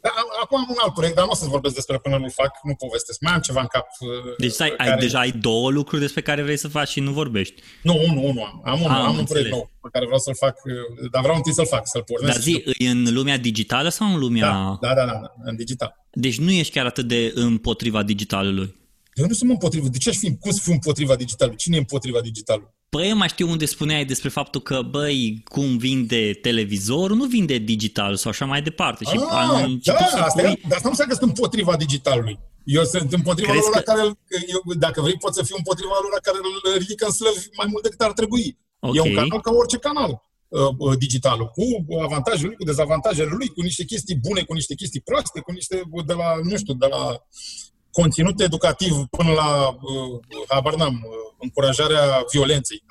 Speaker 2: da, acum am un alt proiect, dar nu o să vorbesc despre până nu fac, nu povestesc. Mai am ceva în cap. Uh,
Speaker 1: deci ai, care... ai, deja ai două lucruri despre care vrei să faci și nu vorbești.
Speaker 2: Nu, unul, unul am. Am, un, am, am un proiect nou pe care vreau să-l fac, uh, dar vreau întâi să-l fac, să-l pornesc.
Speaker 1: Dar zi, e în lumea digitală sau în lumea...
Speaker 2: Da, da, da, da, da în digital.
Speaker 1: Deci nu ești chiar atât de împotriva digitalului.
Speaker 2: Eu nu sunt împotriva. De ce aș fi? Cum să fiu împotriva digitalului? Cine e împotriva digitalului?
Speaker 1: Păi eu mai știu unde spuneai despre faptul că, băi, cum vinde televizorul, nu vinde digital sau așa mai departe. Și
Speaker 2: ah, da, asta pui... e, dar asta nu înseamnă că sunt împotriva digitalului. Eu sunt împotriva lor că... care, eu, dacă vrei, poți să fiu împotriva lor care îl ridică în slăvi mai mult decât ar trebui. Okay. E un canal ca orice canal uh, uh digitalul, cu avantajele lui, cu dezavantajele lui, cu niște chestii bune, cu niște chestii proaste, cu niște de la, nu știu, de la conținut educativ până la, uh, habar n-am, uh, încurajarea violenței.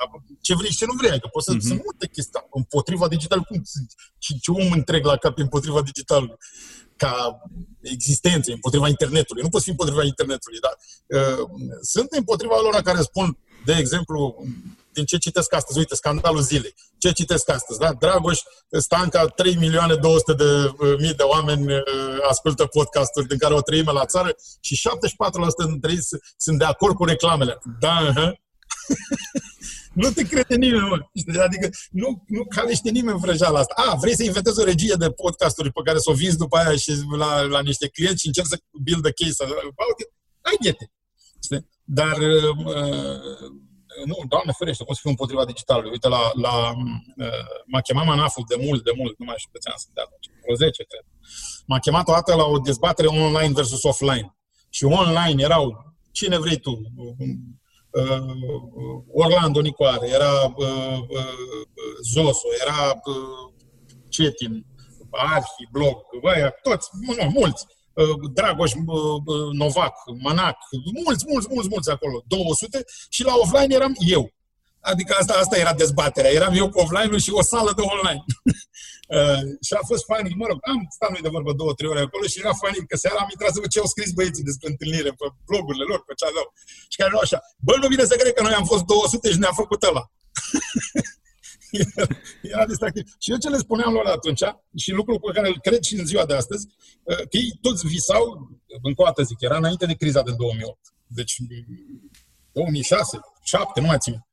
Speaker 2: Ce vrei și ce nu vrei, că adică poți să mm-hmm. sunt multe chestii împotriva digital, cum, ce, ce om întreg la cap împotriva digitalului ca existență, împotriva internetului. Nu poți fi împotriva internetului, dar uh, sunt împotriva lor care spun, de exemplu, din ce citesc astăzi, uite, scandalul zilei. Ce citesc astăzi, da? Dragoș Stanca, 3 milioane 200 de uh, mii de oameni uh, ascultă podcasturi, din care o treime la țară și 74% dintre ei sunt de acord cu reclamele. Da, uh-huh. [laughs] nu te crede nimeni, mă. Adică nu, nu calește nimeni vrăjeala asta. A, vrei să inventezi o regie de podcasturi pe care să o vinzi după aia și la, la niște clienți și încerci să build a case. Hai, ghete. Dar uh, nu, doamne ferește, cum să fiu împotriva digitalului. Uite, la, la, uh, m-a chemat Manaful de mult, de mult, nu mai știu câți ani sunt de atunci, vreo 10, cred. M-a chemat o dată la o dezbatere online versus offline. Și online erau cine vrei tu, uh, Orlando Nicoare, era uh, uh, Zoso, era uh, Cetin, Arhi, Blog, băia, toți, nu, mulți. Dragoș, Novac, Manac, mulți, mulți, mulți, mulți acolo, 200 și la offline eram eu. Adică asta, asta era dezbaterea. Eram eu cu offline și o sală de online. [laughs] uh, și a fost funny. Mă rog, am stat noi de vorbă două, trei ore acolo și era funny că seara am intrat să văd ce au scris băieții despre întâlnire pe blogurile lor, pe ce aveau. Și care nu așa. Bă, nu vine să cred că noi am fost 200 și ne-a făcut ăla. [laughs] era, [laughs] era distractiv. Și eu ce le spuneam lor atunci, și lucrul pe care îl cred și în ziua de astăzi, uh, că ei toți visau, încă o dată zic, era înainte de criza din 2008. Deci 2006, 7, nu mai țin.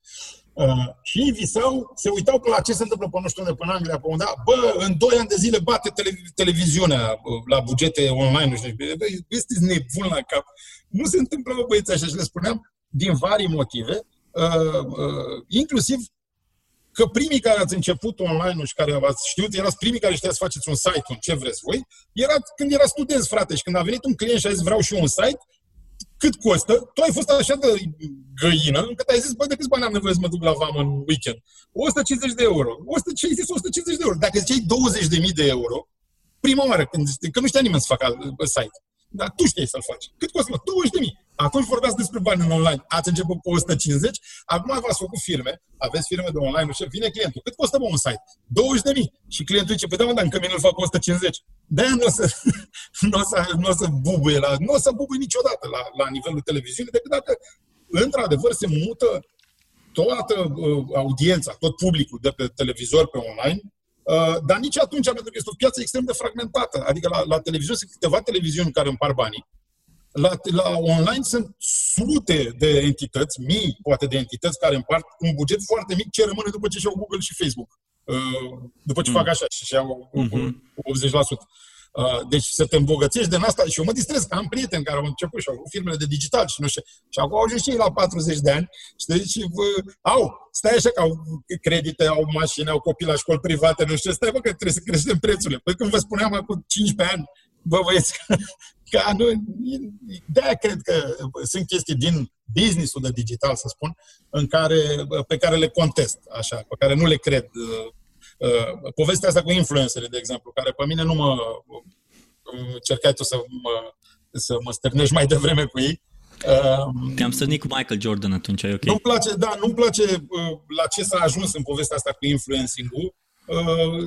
Speaker 2: Uh, și ei visau, se uitau pe la ce se întâmplă pe nu știu unde, pe în Anglia, pe unde, bă, în 2 ani de zile bate tele, televiziunea uh, la bugete online, nu știu, bă, este nebun la cap. Nu se întâmplă, bă, băieți, așa și le spuneam, din vari motive, uh, uh, inclusiv că primii care ați început online și care ați știut, erați primii care știați să faceți un site, un ce vreți voi, era când era studenți, frate, și când a venit un client și a zis vreau și eu un site, cât costă, tu ai fost așa de găină, încât ai zis, bă, de câți bani am nevoie să mă duc la vamă în weekend? 150 de euro. 100, ce ai zis 150 de euro? Dacă ziceai 20.000 de euro, prima oară, când, că nu știa nimeni să facă site, dar tu știi să-l faci. Cât costă? 20 de mii. Atunci vorbeați despre bani în online. Ați început cu 150, acum v-ați făcut firme, aveți firme de online, nu știu, vine clientul. Cât costă mă un site? 20 de mii. Și clientul zice, păi da, mă, dar încă mine îl fac 150. De-aia nu o să, [laughs] nu o să, nu o să bubuie, la, nu o să bubuie niciodată la, la nivelul televiziunii, decât dacă într-adevăr se mută toată uh, audiența, tot publicul de pe televizor pe online Uh, dar nici atunci, pentru că este o piață extrem de fragmentată. Adică la, la televizor sunt câteva televiziuni care împar banii. La, la online sunt sute de entități, mii poate de entități care împart un buget foarte mic ce rămâne după ce și-au Google și Facebook. Uh, după ce mm. fac așa și și-au mm-hmm. 80%. Uh, deci să te îmbogățești din asta și eu mă distrez că am prieteni care au început și au avut firmele de digital și nu știu. Și acum au ajuns și ei la 40 de ani știi? și vă, au, stai așa că au credite, au mașini, au copii la școli private, nu știu, stai bă că trebuie să creștem prețurile. Păi când vă spuneam acum 15 ani, bă băieți, [laughs] că, că nu, de-aia cred că sunt chestii din businessul de digital, să spun, în care, pe care le contest, așa, pe care nu le cred uh, Uh, povestea asta cu influențele, de exemplu, care pe mine nu mă încercai tu să mă, să mă stârnești mai devreme cu ei.
Speaker 1: Uh, Te-am stârnit cu Michael Jordan atunci, e ok?
Speaker 2: Nu-mi place, da, nu-mi place uh, la ce s-a ajuns în povestea asta cu influencing-ul, uh,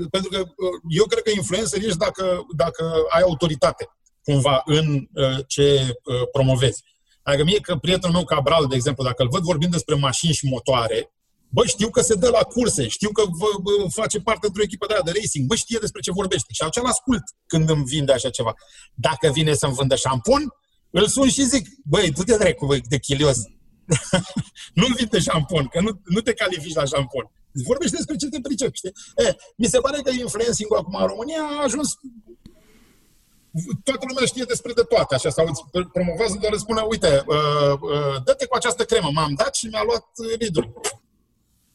Speaker 2: pentru că uh, eu cred că influencer ești dacă, dacă ai autoritate cumva în uh, ce uh, promovezi. Adică mie că prietenul meu Cabral, de exemplu, dacă îl văd vorbind despre mașini și motoare, Bă, știu că se dă la curse, știu că vă, vă face parte într-o echipă de, de racing, bă, știe despre ce vorbește. Și atunci ascult când îmi vinde așa ceva. Dacă vine să-mi vândă șampon, îl sun și zic, băi, tu te dracu, băi, de chilios. [laughs] nu-mi vinde șampon, că nu, nu te califici la șampon. Vorbește despre ce te pricepi, știi? E, mi se pare că influencing acum în România a ajuns toată lumea știe despre de toate, așa, sau îți promovează doar îți spune, uite, uh, uh, dă-te cu această cremă, m-am dat și mi-a luat ridul.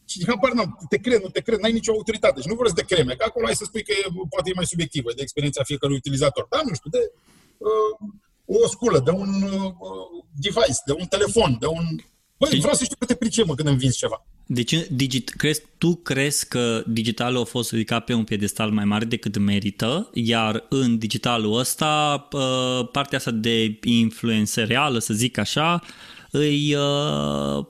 Speaker 2: Și habar n te cred, nu te cred, n-ai nicio autoritate. Și nu vorbesc de creme, că acolo ai să spui că e, poate e mai subiectivă, de experiența fiecărui utilizator. Dar nu știu, de uh, o sculă, de un uh, device, de un telefon, de un... Băi, deci, vreau să știu că te pricemă când îmi vinzi ceva.
Speaker 1: Deci, digit, crezi, tu crezi că digitalul a fost ridicat pe un piedestal mai mare decât merită, iar în digitalul ăsta, uh, partea asta de influențereală, să zic așa, îi uh,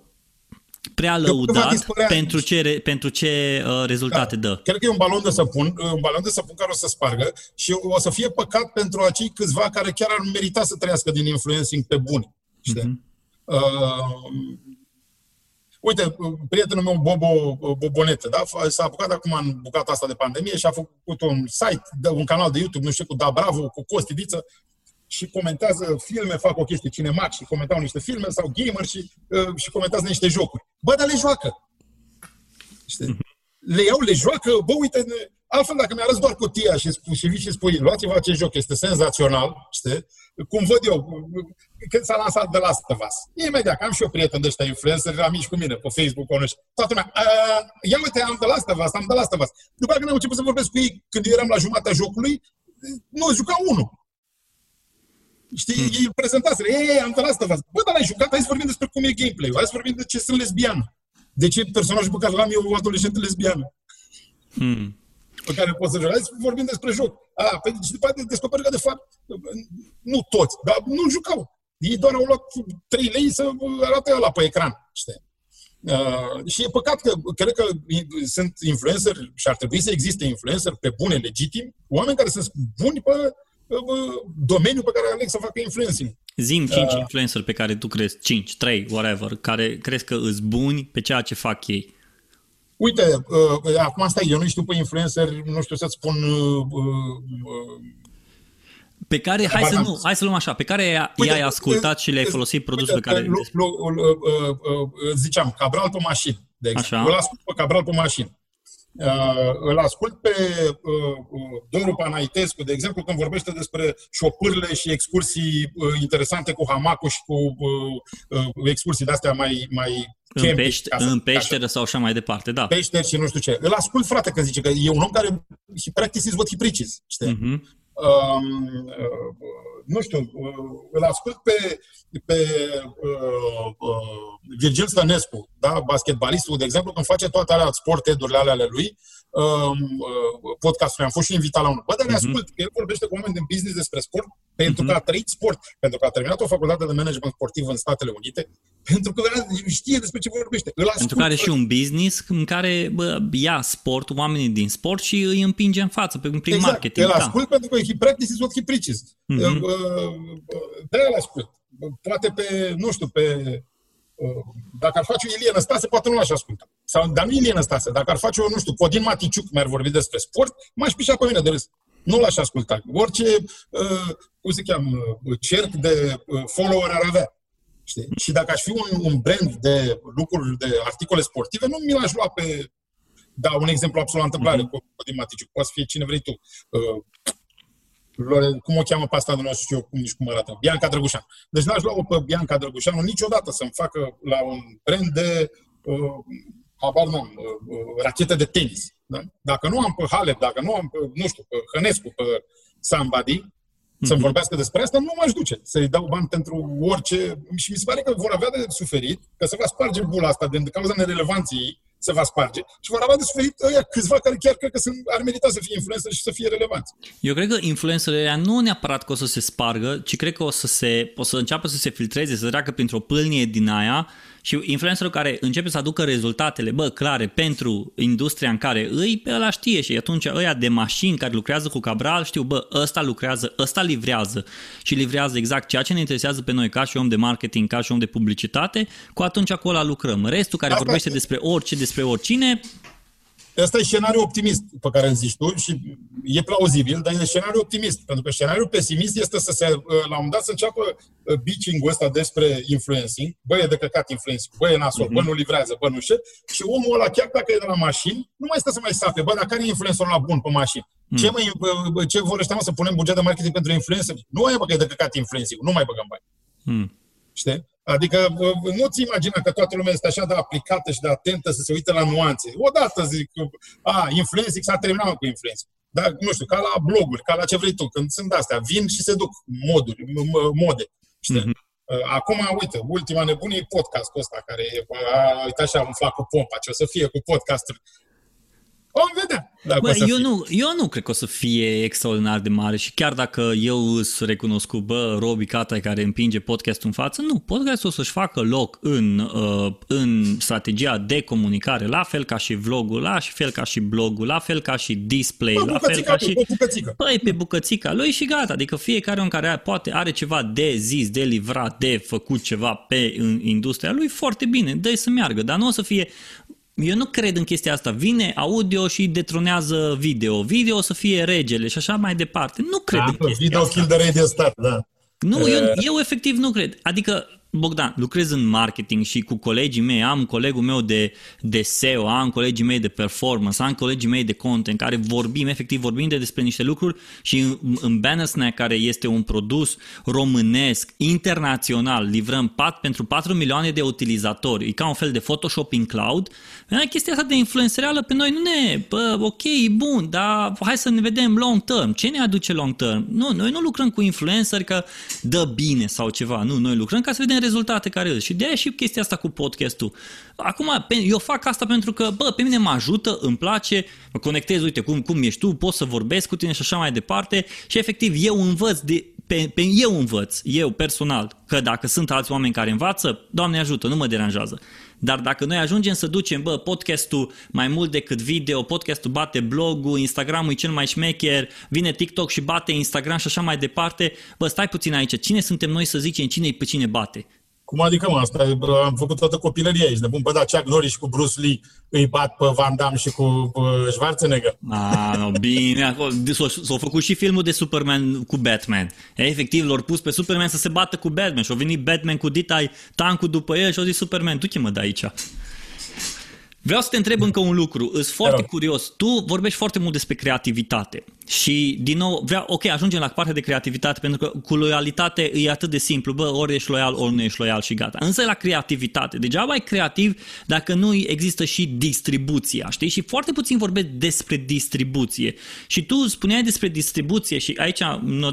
Speaker 1: prea lăudat pentru ce, pentru ce uh, rezultate da. dă.
Speaker 2: Cred că e un balon de săpun, un balon de săpun care o să spargă și o să fie păcat pentru acei câțiva care chiar ar merita să trăiască din influencing pe buni. Știi? Mm-hmm. Uh, uite, prietenul meu, Bobo Bobonete, da? s-a apucat acum în bucata asta de pandemie și a făcut un site, un canal de YouTube, nu știu, cu Da Bravo, cu Costidiță, și comentează filme, fac o chestie cinemac și comentau niște filme sau gamer și, uh, și comentează niște jocuri. Bă, dar le joacă. Știi? Mhm. Le iau, le joacă, bă, uite, altfel dacă mi-arăți doar cutia și, spui, și vii și spui, luați-vă acest joc, este senzațional, știi? Cum văd eu, când s-a lansat de Last of Us. Imediat, că am și eu prieten de ăștia influencer, la mici cu mine, pe Facebook, pe și toată lumea, ia uite, am de Last of Us, am de Last of Us. După aceea când am început să vorbesc cu ei, când eram la jumatea jocului, nu juca unul. Știi, hmm. ei prezentaseră, ei, ei, am asta, Bă, dar ai jucat, hai să vorbim despre cum e gameplay hai să vorbim de ce sunt lesbiană. De ce personajul pe care l-am eu o adolescentă lesbiană.
Speaker 1: Hmm.
Speaker 2: pe care poți să joci. Hai să vorbim despre joc. A, păi, și după aceea descoperi că, de fapt, nu toți, dar nu jucau. Ei doar au luat 3 lei să arate ăla pe ecran, știi? Uh, și e păcat că cred că sunt influencer și ar trebui să existe influencer pe bune, legitim, oameni care sunt buni pe domeniul pe care aleg să facă influencing.
Speaker 1: Zim 5 uh, influencer pe care tu crezi, 5, 3, whatever, care crezi că îs buni pe ceea ce fac ei.
Speaker 2: Uite, uh, acum stai, eu nu știu pe influencer, nu știu să-ți spun uh, uh,
Speaker 1: pe care, hai să, nu, hai să luăm așa, pe care i-ai ascultat și le-ai folosit produsul pe care...
Speaker 2: Ziceam, Cabral pe mașină, de exemplu. Așa. Îl ascult pe Cabral pe mașină. Uh, îl ascult pe uh, Doru Panaitescu, de exemplu, când vorbește despre șopârle și excursii uh, interesante cu hamacul și cu uh, uh, excursii de-astea mai, mai
Speaker 1: în, pește, în peșteră sau așa mai departe, da.
Speaker 2: Peșteri și nu știu ce. Îl ascult, frate, că zice că e un om care he practices what he preaches, știi? Uh-huh. Um, uh, nu știu, uh, îl ascult pe, pe uh, uh, Virgil Stănescu, da? basketbalistul, de exemplu, când face toate alea sport edurile ale lui, um, uh, podcastul, am fost și invitat la unul. Bă, dar ne mhm. ascult, uh-huh. el vorbește cu oameni din business despre sport, pentru uh-huh. că a trăit sport, pentru că a terminat o facultate de management sportiv în Statele Unite, pentru că știe despre ce vorbește. Îl ascult,
Speaker 1: pentru că are și un business în care bă, ia sport, oamenii din sport și îi împinge în față prin exact. marketing.
Speaker 2: Îl da. ascult pentru că he practices what he preaches. Uh-huh. De-aia îl ascult. Poate pe, nu știu, pe dacă ar face o Ilie Năstase, poate nu l-aș asculta. Sau, dar nu Ilie Năstase. Dacă ar face o, nu știu, Codin Maticiuc, mi-ar vorbi despre sport, m-aș pișa pe mine de râs. Nu l-aș asculta. Orice, uh, cum se cheamă, cerc de uh, follower ar avea. Știi? Și dacă aș fi un, un brand de lucruri, de articole sportive, nu mi l-aș lua pe... Da, un exemplu absolut întâmplare mm-hmm. cu Codin Maticiuc. Poate fi cine vrei tu. Uh, cum o cheamă pe asta de nu știu eu cum, nici cum arată, Bianca Drăgușan. Deci n-aș lua pe Bianca Drăgușanu niciodată să-mi facă la un brand de, uh, habar n-am, uh, uh, rachete de tenis. Da? Dacă nu am pe Halep, dacă nu am pe, nu știu, pe Hănescu, pe somebody, mm-hmm. să-mi vorbească despre asta, nu m-aș duce să-i dau bani pentru orice. Și mi se pare că vor avea de suferit, că se va sparge bula asta din cauza nerelevanței se va sparge și vor avea de suferit ăia câțiva care chiar cred că sunt, ar merita să fie influencer și să fie relevanți.
Speaker 1: Eu cred că influencerele nu neapărat că o să se spargă, ci cred că o să, se, o să înceapă să se filtreze, să treacă printr-o pâlnie din aia și influencerul care începe să aducă rezultatele, bă, clare, pentru industria în care îi, pe ăla știe și atunci ăia de mașini care lucrează cu Cabral știu, bă, ăsta lucrează, ăsta livrează și livrează exact ceea ce ne interesează pe noi ca și om de marketing, ca și om de publicitate, cu atunci acolo lucrăm. Restul care Asta vorbește despre orice, despre oricine,
Speaker 2: Asta e scenariul optimist pe care îl zici tu și e plauzibil, dar e scenariul optimist. Pentru că scenariul pesimist este să se, la un moment dat să înceapă uh, bitching-ul ăsta despre influencing. Bă, e de căcat influencing, bă, e nasol, uh-huh. bă, nu livrează, bă, nu știu. Și omul ăla, chiar dacă e de la mașini, nu mai stă să mai sape. Bă, dar care e influencerul la bun pe mașini? Uh-huh. Ce, mai, ce vor ăștia, mă, să punem buget de marketing pentru influencer? Nu e, bă, că e de căcat influencing, nu mai băgăm bani. Uh-huh. Știi? Adică nu-ți imagina că toată lumea este așa de aplicată și de atentă să se uite la nuanțe. Odată zic, a, influencing s-a terminat cu influencer. Dar, nu știu, ca la bloguri, ca la ce vrei tu, când sunt astea, vin și se duc moduri, mode. Știi? Mm-hmm. Acum, uite, ultima nebunie e podcastul ăsta, care e, a, uite așa, umflat cu pompa, ce o să fie cu podcastul. Vom vedea.
Speaker 1: Bă, eu, nu, eu nu cred că o să fie extraordinar de mare și chiar dacă eu îți recunosc bă, Robi Cata care împinge podcastul în față, nu, podcastul o să-și facă loc în, uh, în strategia de comunicare, la fel ca și vlogul, la fel ca și blogul, la fel ca și display, bă, la fel ca și...
Speaker 2: Bucățică.
Speaker 1: Păi, pe bucățica lui și gata, adică fiecare om care poate are ceva de zis, de livrat, de făcut ceva pe în industria lui, foarte bine, dă să meargă, dar nu o să fie eu nu cred în chestia asta. Vine audio și detronează video. Video o să fie regele și așa mai departe. Nu cred da, în chestia
Speaker 2: video
Speaker 1: asta.
Speaker 2: Video kill the radio star, da.
Speaker 1: Nu, eu, eu efectiv nu cred. Adică Bogdan, lucrez în marketing și cu colegii mei, am colegul meu de, de SEO, am colegii mei de performance, am colegii mei de content, care vorbim, efectiv vorbim de despre niște lucruri și în, în Bannersnack, care este un produs românesc, internațional, livrăm pat, pentru 4 milioane de utilizatori, e ca un fel de Photoshop in cloud, chestia asta de influențereală pe noi nu ne, bă, ok, bun, dar hai să ne vedem long term. Ce ne aduce long term? Nu, noi nu lucrăm cu influenceri că dă bine sau ceva, nu, noi lucrăm ca să vedem rezultate care îți. Și de aia și chestia asta cu podcastul. Acum, eu fac asta pentru că, bă, pe mine mă ajută, îmi place, mă conectez, uite, cum, cum ești tu, pot să vorbesc cu tine și așa mai departe și efectiv eu învăț de, pe, pe eu învăț, eu personal, că dacă sunt alți oameni care învață, Doamne ajută, nu mă deranjează. Dar dacă noi ajungem să ducem, bă, podcastul mai mult decât video, podcastul bate blogul, Instagramul e cel mai șmecher, vine TikTok și bate Instagram și așa mai departe, bă, stai puțin aici, cine suntem noi să zicem cine e pe cine bate?
Speaker 2: Cum adică, mă, asta am făcut toată copilăria aici, nebun. Bă, da, Chuck Norris cu Bruce Lee îi bat pe Van Damme și cu Schwarzenegger.
Speaker 1: Ah, no, bine, s-a făcut și filmul de Superman cu Batman. E, efectiv, l-au pus pe Superman să se bată cu Batman și a venit Batman cu Dita tancul după el și a zis Superman, tu ce mă dai aici? Vreau să te întreb încă un lucru. Îs foarte curios. Tu vorbești foarte mult despre creativitate. Și, din nou, vreau, ok, ajungem la partea de creativitate, pentru că cu loialitate e atât de simplu. Bă, ori ești loial, ori nu ești loial și gata. Însă la creativitate. Degeaba ai creativ dacă nu există și distribuția, știi? Și foarte puțin vorbesc despre distribuție. Și tu spuneai despre distribuție și aici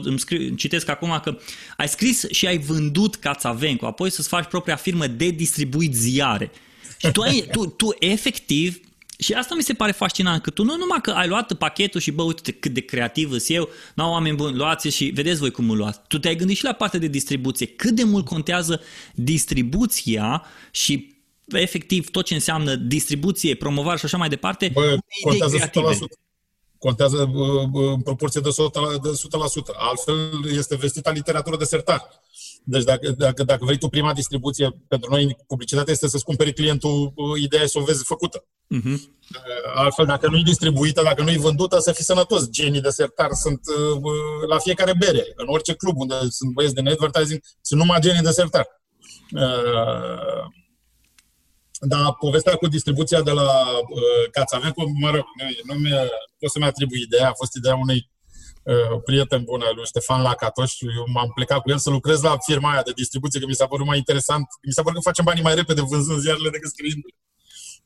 Speaker 1: îmi scriu, citesc acum că ai scris și ai vândut Cațavencu, apoi să-ți faci propria firmă de distribuit ziare. Și tu, ai, tu, tu efectiv, și asta mi se pare fascinant, că tu nu numai că ai luat pachetul și bă, uite cât de creativ sunt eu, nu oameni buni, luați și vedeți voi cum îl luați. Tu te-ai gândit și la partea de distribuție. Cât de mult contează distribuția și efectiv tot ce înseamnă distribuție, promovare și așa mai departe.
Speaker 2: Bă, contează 100%. Contează în proporție de 100%, de 100%. Altfel este vestita literatură de sertar. Deci dacă, dacă, dacă vrei tu prima distribuție, pentru noi publicitatea este să-ți cumperi clientul uh, ideea să o vezi făcută. Uh-huh. Altfel, dacă nu e distribuită, dacă nu e vândută, să fii sănătos. Genii de sertar sunt uh, la fiecare bere. În orice club unde sunt băieți de advertising, sunt numai genii de sertar. Uh, dar povestea cu distribuția de la uh, Cațavencu, mă rog, nu, nu mi pot să-mi atribui ideea, a fost ideea unei uh, prieten bun al lui Ștefan Lacatoș. Eu m-am plecat cu el să lucrez la firma aia de distribuție, că mi s-a părut mai interesant. Mi s-a părut că facem banii mai repede vânzând ziarele decât scriind.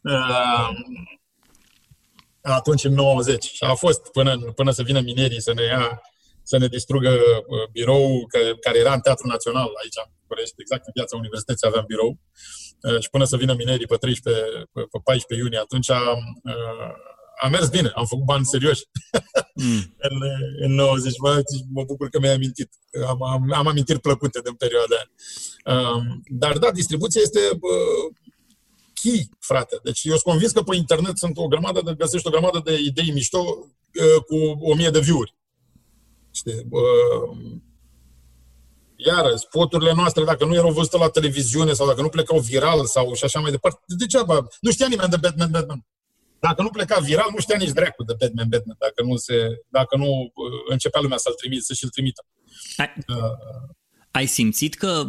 Speaker 2: Uh, atunci, în 90. Și a fost până, până să vină minerii să ne ia să ne distrugă uh, birou care era în Teatrul Național aici, în București, exact în piața Universității aveam birou. Uh, și până să vină minerii pe 13, pe 14 iunie, atunci uh, a mers bine, am făcut bani serioși mm. [laughs] în, în 90. Mă, mă bucur că mi-ai amintit. Am, am, am amintiri plăcute din perioada aia. Um, dar da, distribuția este uh, key, frate. Deci eu sunt convins că pe internet sunt o grămadă de, găsești o grămadă de idei mișto uh, cu o mie de view-uri. Știi? Uh, iară, spoturile noastre, dacă nu erau văzute la televiziune sau dacă nu plecau viral sau și așa mai departe, degeaba. Nu știa nimeni de Batman, Batman. Dacă nu pleca viral, nu știa nici dracu de Batman, Batman, dacă nu, se, dacă nu uh, începea lumea să-l trimite, să-și-l trimită.
Speaker 1: Ai, uh, ai simțit că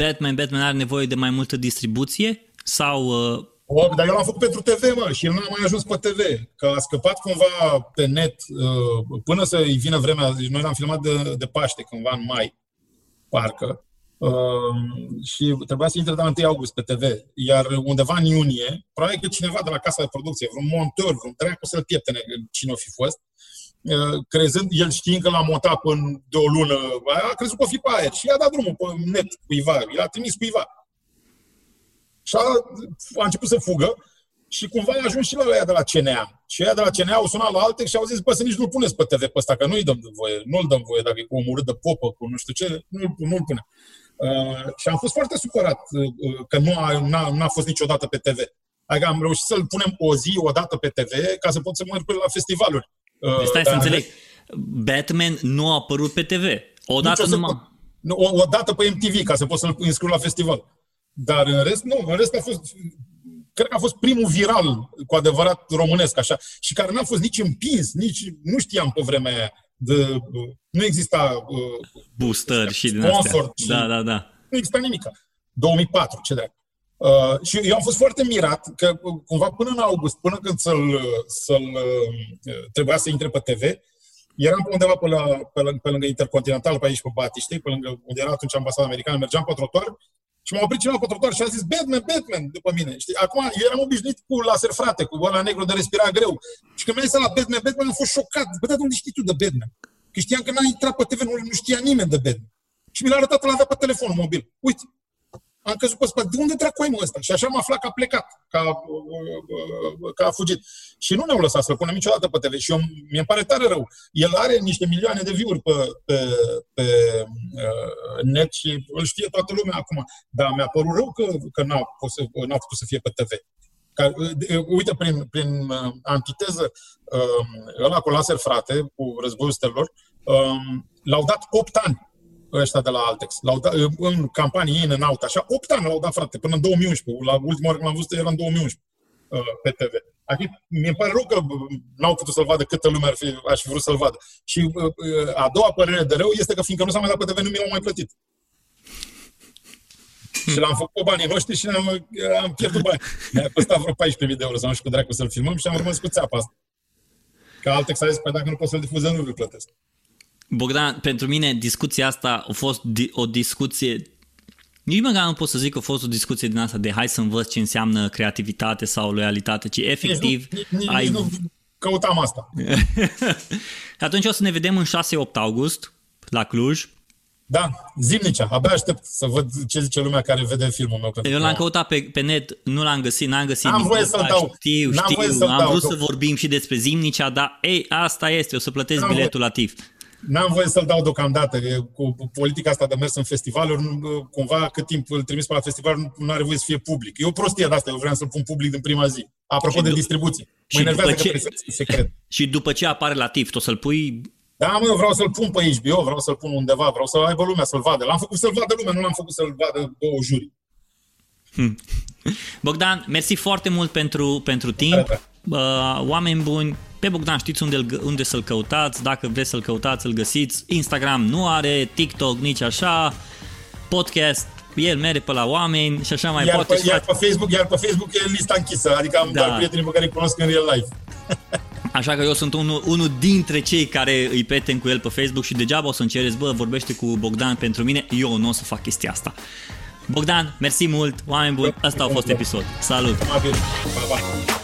Speaker 1: Batman, Batman are nevoie de mai multă distribuție? Sau... Uh...
Speaker 2: O, dar eu l-am făcut pentru TV, mă, și el n-a mai ajuns pe TV. Că a scăpat cumva pe net uh, până să-i vină vremea. Noi l-am filmat de, de Paște, cândva în mai, parcă. Uh, și trebuia să intre de la 1 august pe TV. Iar undeva în iunie, probabil că cineva de la casa de producție, vreun montor, vreun dracu să-l pieptene cine o fi fost, uh, crezând, el știind că l-a montat până de o lună, a crezut că o fi pe aer și i-a dat drumul pe net cuiva, i-a trimis cuiva. Și a, a început să fugă și cumva a ajuns și la ăia de la CNA. Și ăia de la CNA au sunat la alte și au zis, bă, să nici nu-l puneți pe TV pe ăsta, că nu-i dăm voie, nu-l dăm voie dacă e cu omorât de popă, cu nu știu ce, nu-l, nu-l pune. Uh, și am fost foarte supărat uh, că nu a, n-a, n-a fost niciodată pe TV. Adică am reușit să-l punem o zi, o dată pe TV, ca să pot să merg la festivaluri.
Speaker 1: Uh, deci stai să înțeleg. Batman nu a apărut pe TV. O dată numai...
Speaker 2: Nu, o, o dată pe MTV, ca să pot să-l înscriu la festival. Dar în rest, nu, în rest a fost cred că a fost primul viral cu adevărat românesc, așa, și care n-a fost nici împins, nici, nu știam pe vremea aia, de, nu exista uh,
Speaker 1: booster și din astea. Și da, da, da.
Speaker 2: Nu exista nimic. 2004, ce drept. Uh, și eu am fost foarte mirat că cumva până în august, până când să-l, să-l uh, trebuia să intre pe TV, eram pe undeva pe, la, pe, lângă, pe lângă Intercontinental, pe aici pe Batiște, pe lângă unde era atunci ambasada americană, mergeam pe trotuar și m-a oprit cineva pe trotuar și a zis Batman, Batman după mine. Știi? Acum eu eram obișnuit cu laser frate, cu ăla negru de respira greu. Și când mi-a zis la Batman, Batman am fost șocat. Bă, dar unde știi tu de Batman? Că știam că n-a intrat pe TV, nu, nu știa nimeni de Batman. Și mi l-a arătat, l avea pe telefon mobil. Uite. Am căzut pe spate. De unde dracu ai mă ăsta? Și așa am aflat că a plecat, că a, că a fugit. Și nu ne-au lăsat să-l punem niciodată pe TV. Și eu, mi-e pare tare rău. El are niște milioane de view-uri pe, pe, pe uh, net și îl știe toată lumea acum. Dar mi-a părut rău că, că n-a, să, n-a putut să fie pe TV. Ca, uh, uite, prin, prin uh, antiteză, uh, ăla cu laser frate, cu războiul stelor, uh, l-au dat 8 ani ăștia de la Altex. L-au dat, în campanii in în out, așa, 8 ani l-au dat, frate, până în 2011. La ultima oară când l-am văzut era în 2011 uh, pe TV. Adică mi-e pare rău că n-au putut să-l vadă câtă lume ar fi, aș fi vrut să-l vadă. Și uh, uh, a doua părere de rău este că fiindcă nu s-a mai dat pe TV, nu mi-au mai plătit. și l-am făcut cu banii noștri și am, am pierdut bani. Mi-a costat vreo 14.000 de euro să nu știu cu dracu să-l filmăm și am rămas cu țeapa asta. Că Altex a zis, păi dacă nu pot să-l difuzăm, nu l plătesc.
Speaker 1: Bogdan, pentru mine discuția asta a fost o discuție nici măcar nu pot să zic că a fost o discuție din asta de hai să învăț ce înseamnă creativitate sau loialitate, ci efectiv
Speaker 2: nici nu, nici, ai... Nici nu căutam asta. [laughs]
Speaker 1: Atunci o să ne vedem în 6-8 august la Cluj.
Speaker 2: Da, zilnicea. Abia aștept să văd ce zice lumea care vede filmul meu.
Speaker 1: Eu l-am căutat pe, pe net, nu l-am găsit, n-am găsit
Speaker 2: N-am voie să-l dau.
Speaker 1: Știu, n-am știu, voie am dau, vrut că... să vorbim și despre zimnicea, dar ei, asta este, o să plătesc n-am biletul voie. la TIF.
Speaker 2: N-am voie să-l dau deocamdată. Cu politica asta de mers în festivaluri, cumva cât timp îl trimis pe la festival, nu are voie să fie public. E o prostie de asta, eu vreau să-l pun public din prima zi. Apropo și de distribuție. Mă enervează ce... că trebuie să secret.
Speaker 1: Și după ce apare la TIF, o să-l pui
Speaker 2: da, mă, eu vreau să-l pun pe HBO, vreau să-l pun undeva, vreau să aibă lumea să-l vadă. L-am făcut să-l vadă lumea, nu l-am făcut să-l vadă două juri.
Speaker 1: Hmm. Bogdan, mersi foarte mult pentru, pentru timp. Uh, oameni buni, pe Bogdan știți unde, unde să-l căutați, dacă vreți să-l căutați, să-l găsiți. Instagram nu are, TikTok nici așa, podcast, el merge pe la oameni și așa mai
Speaker 2: iar
Speaker 1: poate.
Speaker 2: Pe, iar, pe Facebook, iar pe Facebook e lista închisă, adică am da. doar prietenii pe care îi cunosc în real life. [laughs]
Speaker 1: Așa că eu sunt unul, unul dintre cei care îi prieten cu el pe Facebook și degeaba o să-mi cereți, bă, vorbește cu Bogdan pentru mine, eu nu o să fac chestia asta. Bogdan, mersi mult, oameni buni, asta a fost episod. Salut!
Speaker 2: Bye, bye.